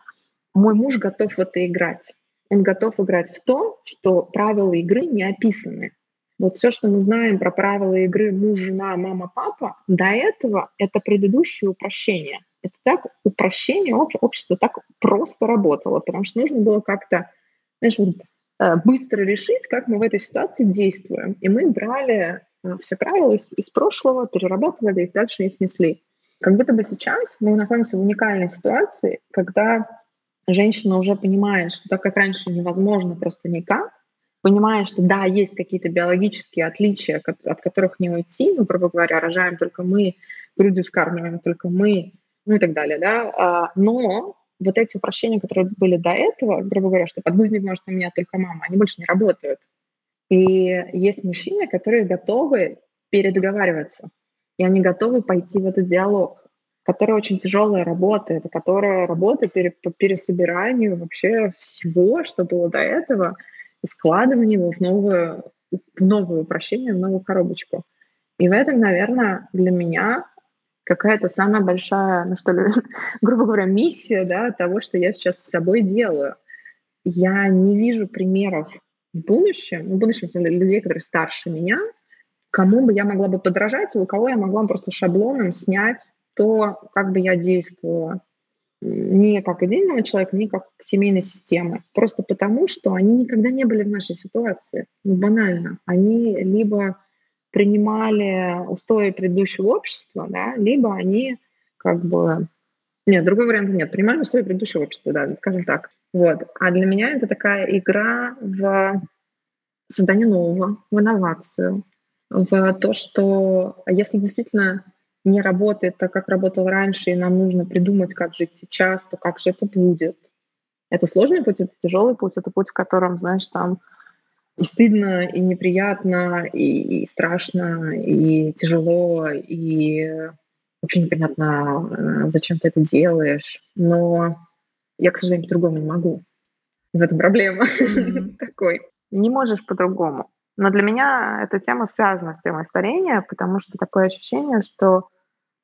Мой муж готов в это играть. Он готов играть в то, что правила игры не описаны. Вот все, что мы знаем про правила игры муж, жена, мама, папа, до этого это предыдущее упрощение. Это так упрощение общества так просто работало, потому что нужно было как-то, знаешь, э, быстро решить, как мы в этой ситуации действуем. И мы брали Э, все правила из, из прошлого, перерабатывали их, дальше их несли. Как будто бы сейчас мы находимся в уникальной ситуации, когда женщина уже понимает, что так как раньше невозможно просто никак, понимает, что да, есть какие-то биологические отличия, от которых не уйти, ну, грубо говоря, рожаем только мы, грудью вскармливаем только мы, ну и так далее, да, а, но вот эти упрощения, которые были до этого, грубо говоря, что подгузник может поменять только мама, они больше не работают. И есть мужчины, которые готовы передоговариваться, и они готовы пойти в этот диалог, который очень тяжелая работа, это которая работа по пересобиранию вообще всего, что было до этого, и складывание его в новую, в новое упрощение, в новую коробочку. И в этом, наверное, для меня какая-то самая большая, ну что ли, [laughs] грубо говоря, миссия да, того, что я сейчас с собой делаю. Я не вижу примеров в будущем, ну, в будущем, смысле, людей, которые старше меня, кому бы я могла бы подражать, у кого я могла бы просто шаблоном снять то, как бы я действовала не как отдельного человека, не как семейной системы. Просто потому, что они никогда не были в нашей ситуации. Ну, банально. Они либо принимали устои предыдущего общества, да, либо они как бы... Нет, другой варианта нет. Принимали устои предыдущего общества, да, скажем так. Вот. А для меня это такая игра в создание нового, в инновацию, в то, что если действительно не работает так, как работал раньше, и нам нужно придумать, как жить сейчас, то как же это будет? Это сложный путь, это тяжелый путь, это путь, в котором, знаешь, там и стыдно, и неприятно, и, и страшно, и тяжело, и вообще непонятно, э, зачем ты это делаешь. Но я, к сожалению, по-другому не могу. В этом проблема mm-hmm. [laughs] такой. Не можешь по-другому. Но для меня эта тема связана с темой старения, потому что такое ощущение, что,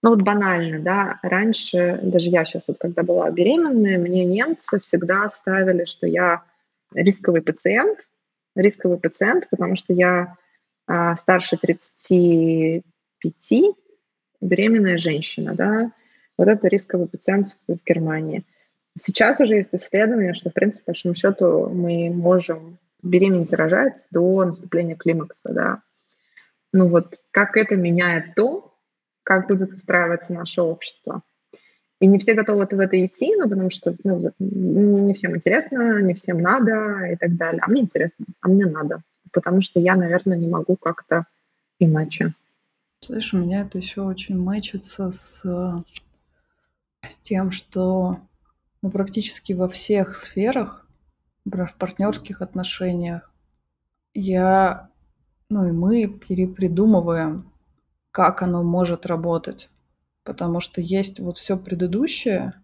ну вот банально, да, раньше, даже я сейчас вот когда была беременная, мне немцы всегда ставили, что я рисковый пациент, рисковый пациент, потому что я а, старше 35, беременная женщина, да, вот это рисковый пациент в, в Германии. Сейчас уже есть исследование, что, в принципе, по большому счету мы можем беременеть и рожать до наступления климакса, да. Ну вот как это меняет то, как будет устраиваться наше общество. И не все готовы в это идти, ну, потому что ну, не всем интересно, не всем надо и так далее. А мне интересно, а мне надо. Потому что я, наверное, не могу как-то иначе. Знаешь, у меня это еще очень мэчится с, с тем, что ну, практически во всех сферах, например, в партнерских отношениях, я, ну и мы перепридумываем, как оно может работать. Потому что есть вот все предыдущее,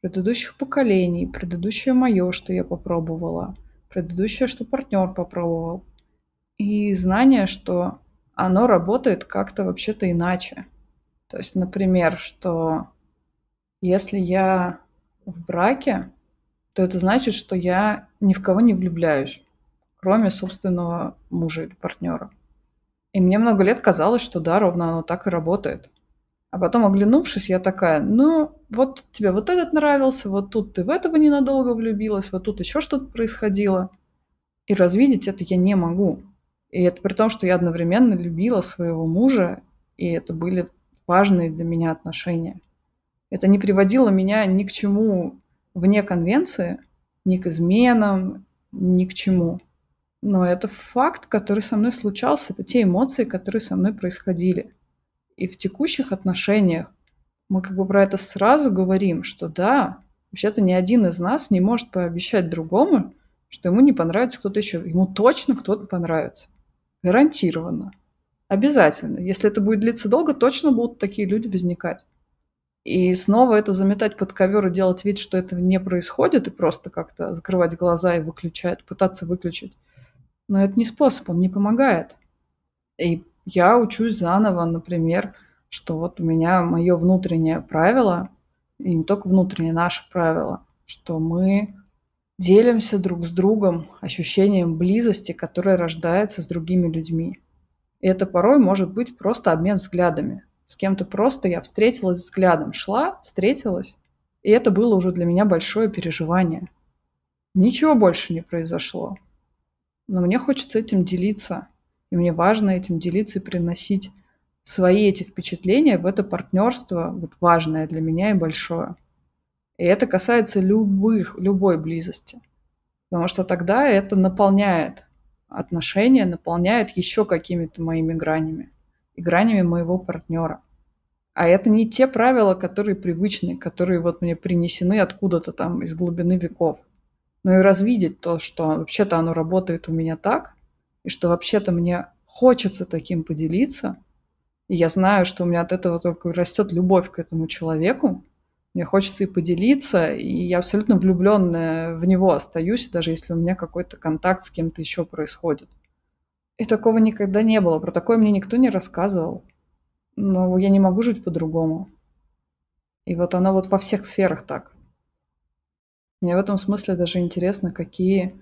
предыдущих поколений, предыдущее мое, что я попробовала, предыдущее, что партнер попробовал. И знание, что оно работает как-то вообще-то иначе. То есть, например, что если я в браке, то это значит, что я ни в кого не влюбляюсь, кроме собственного мужа или партнера. И мне много лет казалось, что да, ровно оно так и работает. А потом, оглянувшись, я такая, ну, вот тебе вот этот нравился, вот тут ты в этого ненадолго влюбилась, вот тут еще что-то происходило. И развидеть это я не могу. И это при том, что я одновременно любила своего мужа, и это были важные для меня отношения. Это не приводило меня ни к чему вне конвенции, ни к изменам, ни к чему. Но это факт, который со мной случался, это те эмоции, которые со мной происходили. И в текущих отношениях мы как бы про это сразу говорим, что да, вообще-то ни один из нас не может пообещать другому, что ему не понравится кто-то еще. Ему точно кто-то понравится. Гарантированно. Обязательно. Если это будет длиться долго, точно будут такие люди возникать. И снова это заметать под ковер и делать вид, что это не происходит, и просто как-то закрывать глаза и выключать, пытаться выключить. Но это не способ, он не помогает. И я учусь заново, например, что вот у меня мое внутреннее правило, и не только внутреннее, наше правило, что мы делимся друг с другом ощущением близости, которое рождается с другими людьми. И это порой может быть просто обмен взглядами. С кем-то просто я встретилась взглядом, шла, встретилась, и это было уже для меня большое переживание. Ничего больше не произошло. Но мне хочется этим делиться. И мне важно этим делиться и приносить свои эти впечатления в это партнерство, вот важное для меня и большое. И это касается любых, любой близости. Потому что тогда это наполняет отношения, наполняет еще какими-то моими гранями и гранями моего партнера. А это не те правила, которые привычны, которые вот мне принесены откуда-то там из глубины веков. Но и развидеть то, что вообще-то оно работает у меня так, и что вообще-то мне хочется таким поделиться, и я знаю, что у меня от этого только растет любовь к этому человеку, мне хочется и поделиться, и я абсолютно влюбленная в него остаюсь, даже если у меня какой-то контакт с кем-то еще происходит. И такого никогда не было, про такое мне никто не рассказывал. Но я не могу жить по-другому. И вот оно вот во всех сферах так. Мне в этом смысле даже интересно, какие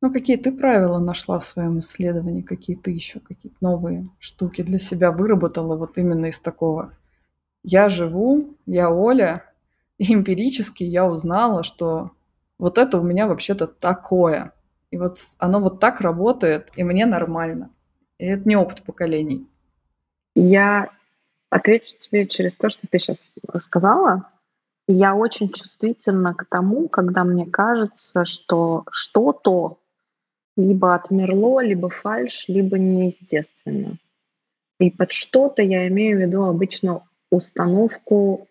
ну, какие ты правила нашла в своем исследовании, какие ты еще какие-то новые штуки для себя выработала вот именно из такого. Я живу, я Оля, и эмпирически я узнала, что вот это у меня вообще-то такое. И вот оно вот так работает, и мне нормально. И это не опыт поколений. Я отвечу тебе через то, что ты сейчас сказала. Я очень чувствительна к тому, когда мне кажется, что что-то либо отмерло, либо фальш, либо неестественно. И под что-то я имею в виду обычно установку,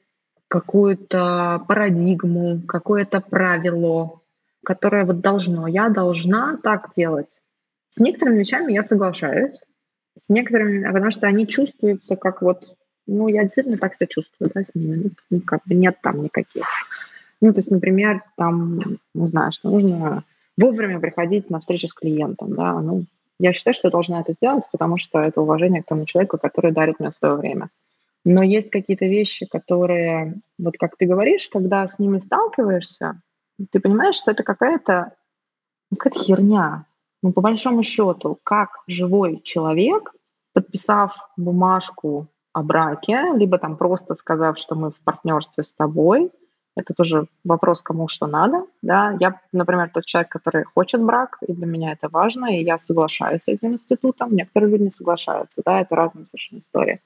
какую-то парадигму, какое-то правило, которое вот должно. Я должна так делать. С некоторыми вещами я соглашаюсь, с некоторыми, потому что они чувствуются как вот, ну, я действительно так себя чувствую, да, с ними, ну, как бы нет там никаких. Ну, то есть, например, там, не знаю, что нужно вовремя приходить на встречу с клиентом, да, ну, Я считаю, что я должна это сделать, потому что это уважение к тому человеку, который дарит мне свое время. Но есть какие-то вещи, которые, вот как ты говоришь, когда с ними сталкиваешься, ты понимаешь, что это какая-то какая херня. Ну, по большому счету, как живой человек, подписав бумажку о браке, либо там просто сказав, что мы в партнерстве с тобой, это тоже вопрос, кому что надо. Да? Я, например, тот человек, который хочет брак, и для меня это важно, и я соглашаюсь с этим институтом. Некоторые люди не соглашаются, да, это разные совершенно истории.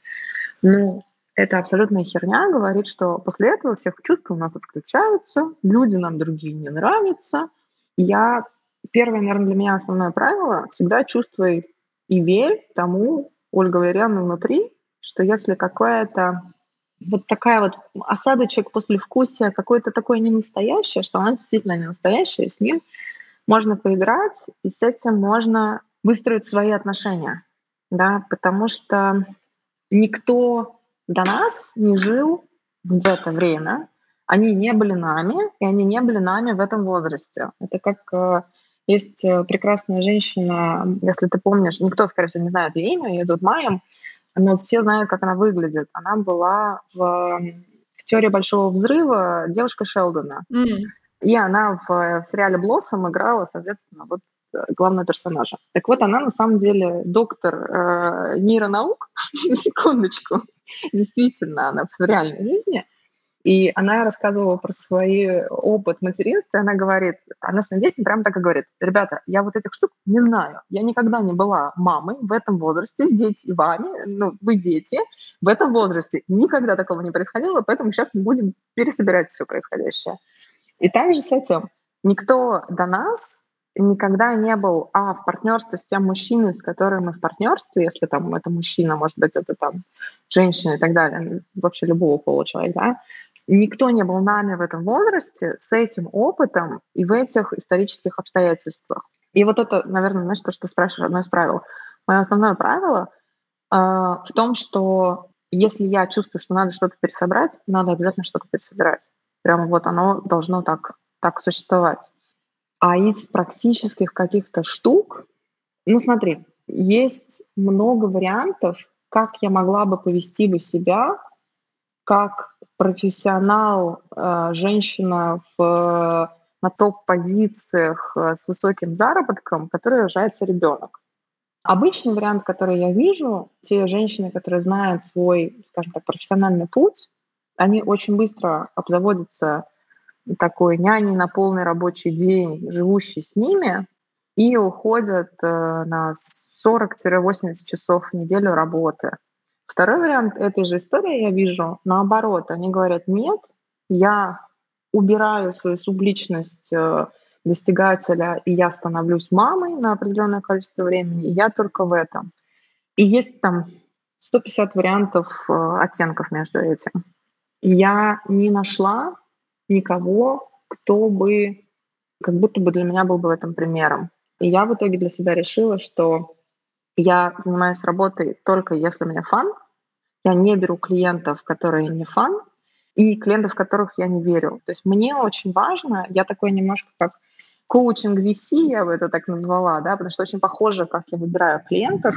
Ну, это абсолютная херня говорит, что после этого всех чувства у нас отключаются, люди нам другие не нравятся. Я первое, наверное, для меня основное правило всегда чувствуй и верь тому, Ольга Валерьяновна, внутри, что если какая-то вот такая вот осадочек после вкуса какое-то такое не настоящее, что она действительно не настоящая, с ним можно поиграть, и с этим можно выстроить свои отношения, да, потому что никто до нас не жил в это время, они не были нами, и они не были нами в этом возрасте. Это как э, есть э, прекрасная женщина, если ты помнишь, никто, скорее всего, не знает ее имя, ее зовут Майя, но все знают, как она выглядит. Она была в, в «Теории большого взрыва» девушка Шелдона. Mm. И она в, в сериале «Блоссом» играла, соответственно, вот э, главного персонажа. Так вот, она на самом деле доктор э, нейронаук, [laughs] на секундочку, [laughs] действительно, она в реальной жизни. И она рассказывала про свой опыт материнства, и она говорит, она своим детям прямо так и говорит, ребята, я вот этих штук не знаю, я никогда не была мамой в этом возрасте, дети вами, ну, вы дети, в этом возрасте никогда такого не происходило, поэтому сейчас мы будем пересобирать все происходящее. И также с этим никто до нас никогда не был, а, в партнерстве с тем мужчиной, с которым мы в партнерстве, если там это мужчина, может быть, это там женщина и так далее, вообще любого человека, да, никто не был нами в этом возрасте с этим опытом и в этих исторических обстоятельствах. И вот это, наверное, знаешь, то, что спрашиваешь, одно из правил. Мое основное правило э, в том, что если я чувствую, что надо что-то пересобрать, надо обязательно что-то пересобирать. Прямо вот оно должно так, так существовать. А из практических каких-то штук, ну смотри, есть много вариантов, как я могла бы повести бы себя, как профессионал, э, женщина в, на топ-позициях э, с высоким заработком, который рожается ребенок. Обычный вариант, который я вижу, те женщины, которые знают свой, скажем так, профессиональный путь, они очень быстро обзаводятся такой няней на полный рабочий день, живущей с ними, и уходят э, на 40-80 часов в неделю работы. Второй вариант этой же истории я вижу наоборот. Они говорят, нет, я убираю свою субличность э, достигателя, и я становлюсь мамой на определенное количество времени, и я только в этом. И есть там 150 вариантов э, оттенков между этим. Я не нашла никого, кто бы как будто бы для меня был бы в этом примером. И я в итоге для себя решила, что я занимаюсь работой только если у меня фан. Я не беру клиентов, которые не фан, и клиентов, в которых я не верю. То есть мне очень важно, я такой немножко как коучинг VC, я бы это так назвала, да, потому что очень похоже, как я выбираю клиентов.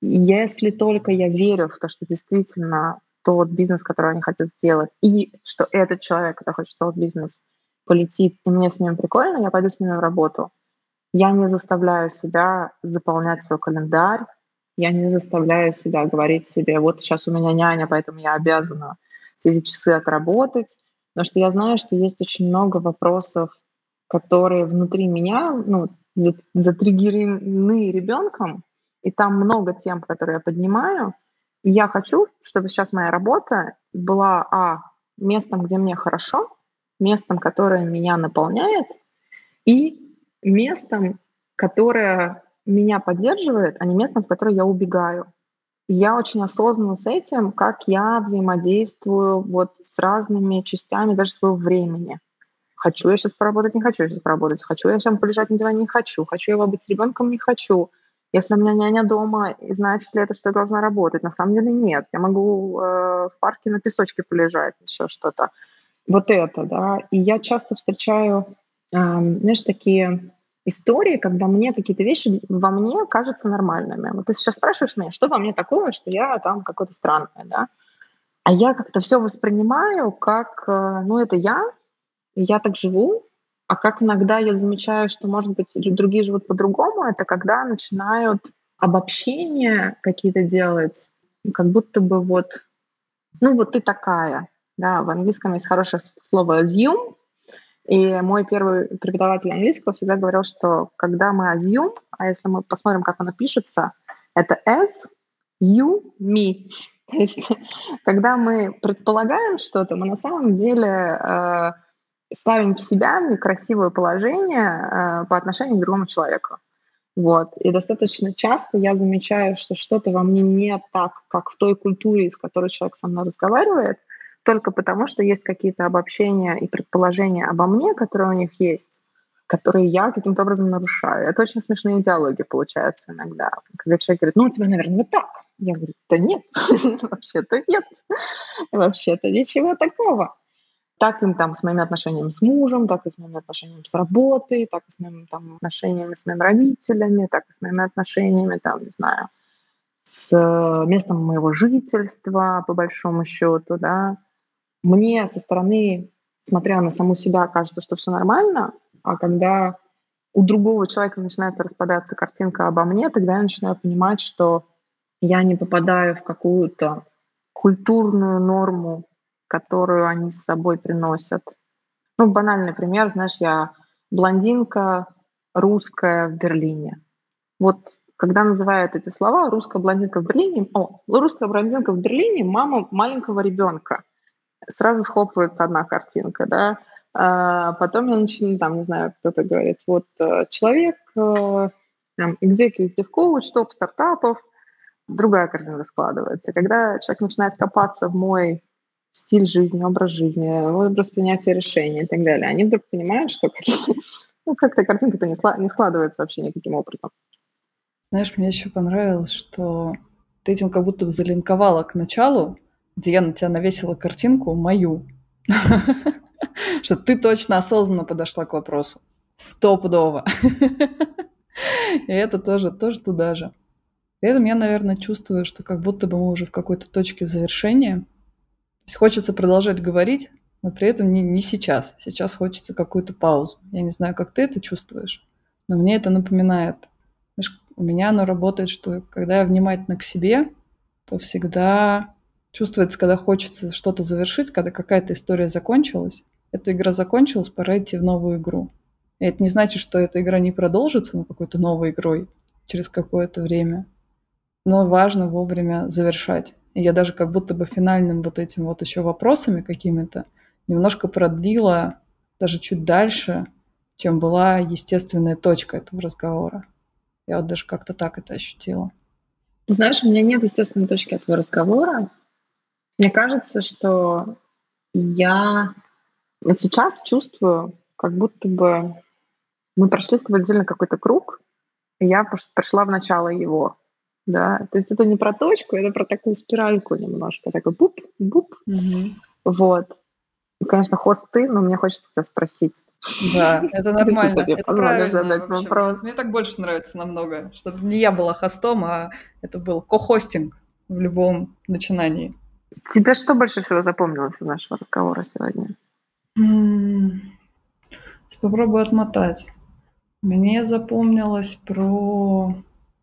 Если только я верю в то, что действительно тот бизнес, который они хотят сделать, и что этот человек, который хочет сделать бизнес, полетит, и мне с ним прикольно, я пойду с ними в работу. Я не заставляю себя заполнять свой календарь, я не заставляю себя говорить себе, вот сейчас у меня няня, поэтому я обязана все эти часы отработать, потому что я знаю, что есть очень много вопросов, которые внутри меня ну, затриггерены ребенком, и там много тем, которые я поднимаю. Я хочу, чтобы сейчас моя работа была, а, местом, где мне хорошо, местом, которое меня наполняет, и местом, которое меня поддерживает, а не местом, в которое я убегаю. я очень осознанно с этим, как я взаимодействую вот с разными частями даже своего времени. Хочу я сейчас поработать, не хочу я сейчас поработать. Хочу я сейчас полежать на диване, не хочу. Хочу я быть с ребенком, не хочу. Если у меня няня дома, значит ли это, что я должна работать? На самом деле нет. Я могу э, в парке на песочке полежать, еще что-то. Вот это, да. И я часто встречаю, э, знаешь, такие истории, когда мне какие-то вещи во мне кажутся нормальными. Вот ты сейчас спрашиваешь меня, что во мне такое, что я там какое-то странное, да? А я как-то все воспринимаю как, э, ну, это я, я так живу, а как иногда я замечаю, что, может быть, другие живут по-другому, это когда начинают обобщения какие-то делать, как будто бы вот, ну вот ты такая, да, в английском есть хорошее слово assume, и мой первый преподаватель английского всегда говорил, что когда мы assume, а если мы посмотрим, как оно пишется, это as, you, me. [laughs] То есть, когда мы предполагаем что-то, мы на самом деле э, ставим себя в некрасивое положение э, по отношению к другому человеку. Вот. И достаточно часто я замечаю, что что-то во мне не так, как в той культуре, с которой человек со мной разговаривает, только потому, что есть какие-то обобщения и предположения обо мне, которые у них есть, которые я каким-то образом нарушаю. Это очень смешные диалоги получаются иногда. Когда человек говорит, ну, у тебя, наверное, вот так. Я говорю, да нет, [laughs] вообще-то нет. Вообще-то ничего такого так им там с моими отношениями с мужем, так и с моими отношениями с работой, так и с моими там отношениями с моими родителями, так и с моими отношениями там, не знаю, с э, местом моего жительства, по большому счету, да. Мне со стороны, смотря на саму себя, кажется, что все нормально, а когда у другого человека начинает распадаться картинка обо мне, тогда я начинаю понимать, что я не попадаю в какую-то культурную норму которую они с собой приносят. Ну, банальный пример, знаешь, я блондинка русская в Берлине. Вот когда называют эти слова «русская блондинка в Берлине», о, русская блондинка в Берлине, мама маленького ребенка. Сразу схлопывается одна картинка, да. А потом я начинаю, там, не знаю, кто-то говорит, вот э, человек, э, там, executive coach, топ стартапов, другая картинка складывается. Когда человек начинает копаться в мой стиль жизни, образ жизни, образ принятия решений и так далее. Они вдруг понимают, что [laughs] ну, как-то картинка-то не, не складывается вообще никаким образом. Знаешь, мне еще понравилось, что ты этим как будто бы залинковала к началу, где я на тебя навесила картинку мою. [laughs] Что ты точно осознанно подошла к вопросу. Стопудово. [laughs] И это тоже, тоже туда же. При этом я, наверное, чувствую, что как будто бы мы уже в какой-то точке завершения, хочется продолжать говорить, но при этом не, не сейчас. Сейчас хочется какую-то паузу. Я не знаю, как ты это чувствуешь, но мне это напоминает. Знаешь, у меня оно работает, что когда я внимательна к себе, то всегда чувствуется, когда хочется что-то завершить, когда какая-то история закончилась. Эта игра закончилась, пора идти в новую игру. И это не значит, что эта игра не продолжится на какой-то новой игрой через какое-то время. Но важно вовремя завершать. Я даже как будто бы финальным вот этим вот еще вопросами какими-то немножко продлила даже чуть дальше, чем была естественная точка этого разговора. Я вот даже как-то так это ощутила. Знаешь, у меня нет естественной точки этого разговора. Мне кажется, что я вот сейчас чувствую, как будто бы мы прошли с тобой отдельно какой-то круг, и я прошла в начало его да, то есть это не про точку, это про такую спиральку немножко, такой буп, буп, угу. вот. Конечно, хост ты, но мне хочется тебя спросить. Да, это нормально. Это правильно вопрос. Мне так больше нравится намного, чтобы не я была хостом, а это был ко-хостинг в любом начинании. Тебе что больше всего запомнилось из нашего разговора сегодня? Попробую отмотать. Мне запомнилось про,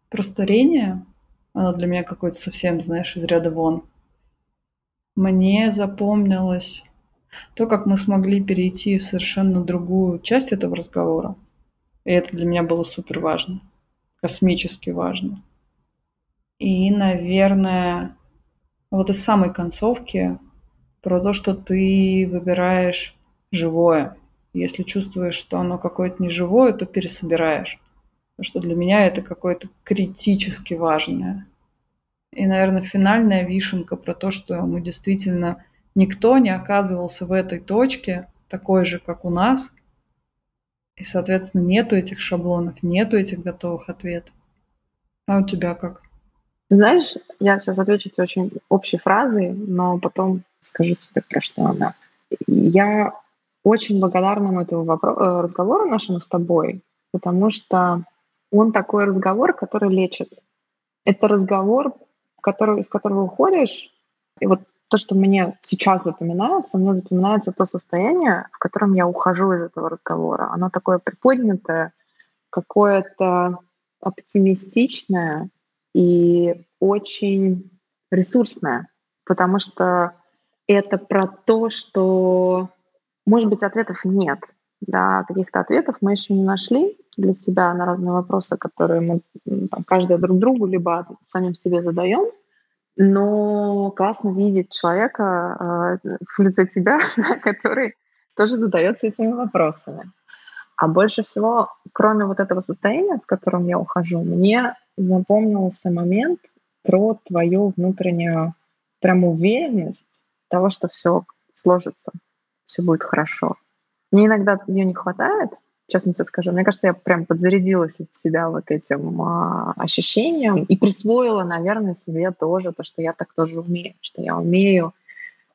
про старение, она для меня какой-то совсем, знаешь, из ряда вон. Мне запомнилось то, как мы смогли перейти в совершенно другую часть этого разговора. И это для меня было супер важно, космически важно. И, наверное, вот из самой концовки про то, что ты выбираешь живое. Если чувствуешь, что оно какое-то неживое, то пересобираешь. Потому что для меня это какое-то критически важное. И, наверное, финальная вишенка про то, что мы действительно никто не оказывался в этой точке такой же, как у нас. И, соответственно, нету этих шаблонов, нету этих готовых ответов. А у тебя как? Знаешь, я сейчас отвечу тебе очень общей фразой, но потом скажу тебе, про что она. Я очень благодарна этому э, разговору нашему с тобой, потому что он такой разговор, который лечит. Это разговор, который, из которого уходишь, и вот то, что мне сейчас запоминается, мне запоминается то состояние, в котором я ухожу из этого разговора. Оно такое приподнятое, какое-то оптимистичное и очень ресурсное, потому что это про то, что, может быть, ответов нет, да, каких-то ответов мы еще не нашли для себя на разные вопросы, которые мы там, каждый друг другу либо самим себе задаем, но классно видеть человека э, в лице тебя, [laughs] который тоже задается этими вопросами. А больше всего, кроме вот этого состояния, с которым я ухожу, мне запомнился момент про твою внутреннюю прям уверенность того, что все сложится, все будет хорошо. Мне иногда ее не хватает, честно тебе скажу. Мне кажется, я прям подзарядилась от себя вот этим а, ощущением и присвоила, наверное, себе тоже то, что я так тоже умею, что я умею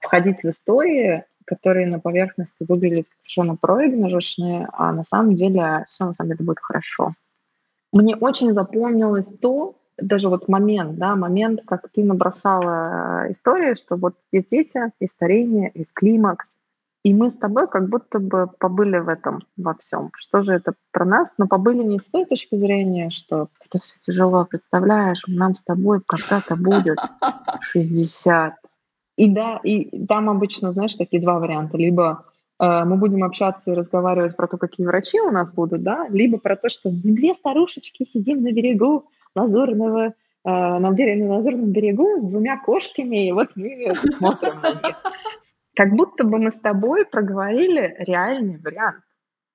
входить в истории, которые на поверхности выглядят совершенно проигрышные, а на самом деле все на самом деле будет хорошо. Мне очень запомнилось то, даже вот момент, да, момент, как ты набросала историю, что вот есть дети, есть старение, есть климакс, и мы с тобой как будто бы побыли в этом во всем. Что же это про нас? Но побыли не с той точки зрения, что это все тяжело, представляешь, нам с тобой когда-то будет [laughs] 60. И да, и там обычно, знаешь, такие два варианта. Либо э, мы будем общаться и разговаривать про то, какие врачи у нас будут, да, либо про то, что две старушечки сидим на берегу Лазурного, э, на, на Лазурном берегу с двумя кошками, и вот мы [laughs] смотрим на них как будто бы мы с тобой проговорили реальный вариант.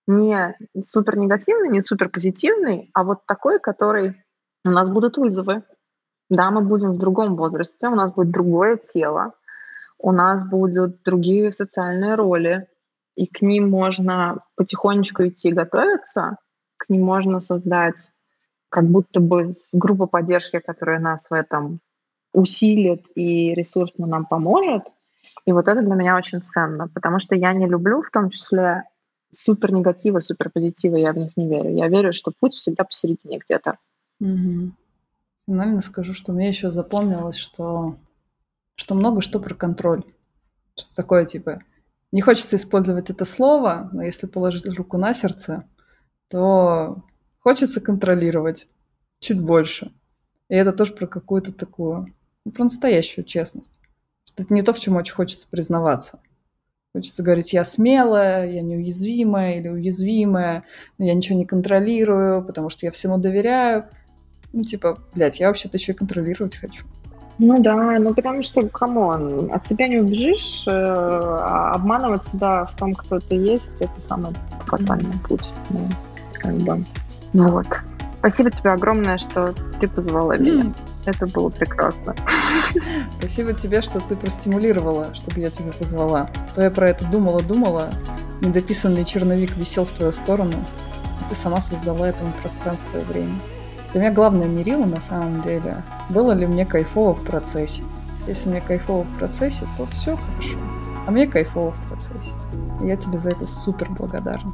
Не супер негативный, не супер позитивный, а вот такой, который у нас будут вызовы. Да, мы будем в другом возрасте, у нас будет другое тело, у нас будут другие социальные роли, и к ним можно потихонечку идти готовиться, к ним можно создать как будто бы группу поддержки, которая нас в этом усилит и ресурсно нам поможет – и вот это для меня очень ценно, потому что я не люблю в том числе супер негатива, супер позитива, я в них не верю. Я верю, что путь всегда посередине где-то. Угу. Финально скажу, что мне еще запомнилось, что, что много что про контроль. Что такое, типа, не хочется использовать это слово, но если положить руку на сердце, то хочется контролировать чуть больше. И это тоже про какую-то такую, ну, про настоящую честность это не то, в чем очень хочется признаваться. Хочется говорить, я смелая, я неуязвимая или уязвимая, но я ничего не контролирую, потому что я всему доверяю. Ну, типа, блядь, я вообще-то еще и контролировать хочу. Ну да, ну потому что, come on, от себя не убежишь, э, а обманывать себя в том, кто ты есть, это самый фатальный путь. Ну, как бы. Ну вот. Спасибо тебе огромное, что ты позвала меня. Это было прекрасно. [laughs] Спасибо тебе, что ты простимулировала, чтобы я тебя позвала. То я про это думала-думала, недописанный черновик висел в твою сторону, и ты сама создала этому пространство и время. Для меня главное мерило на самом деле, было ли мне кайфово в процессе. Если мне кайфово в процессе, то все хорошо. А мне кайфово в процессе. И я тебе за это супер благодарна.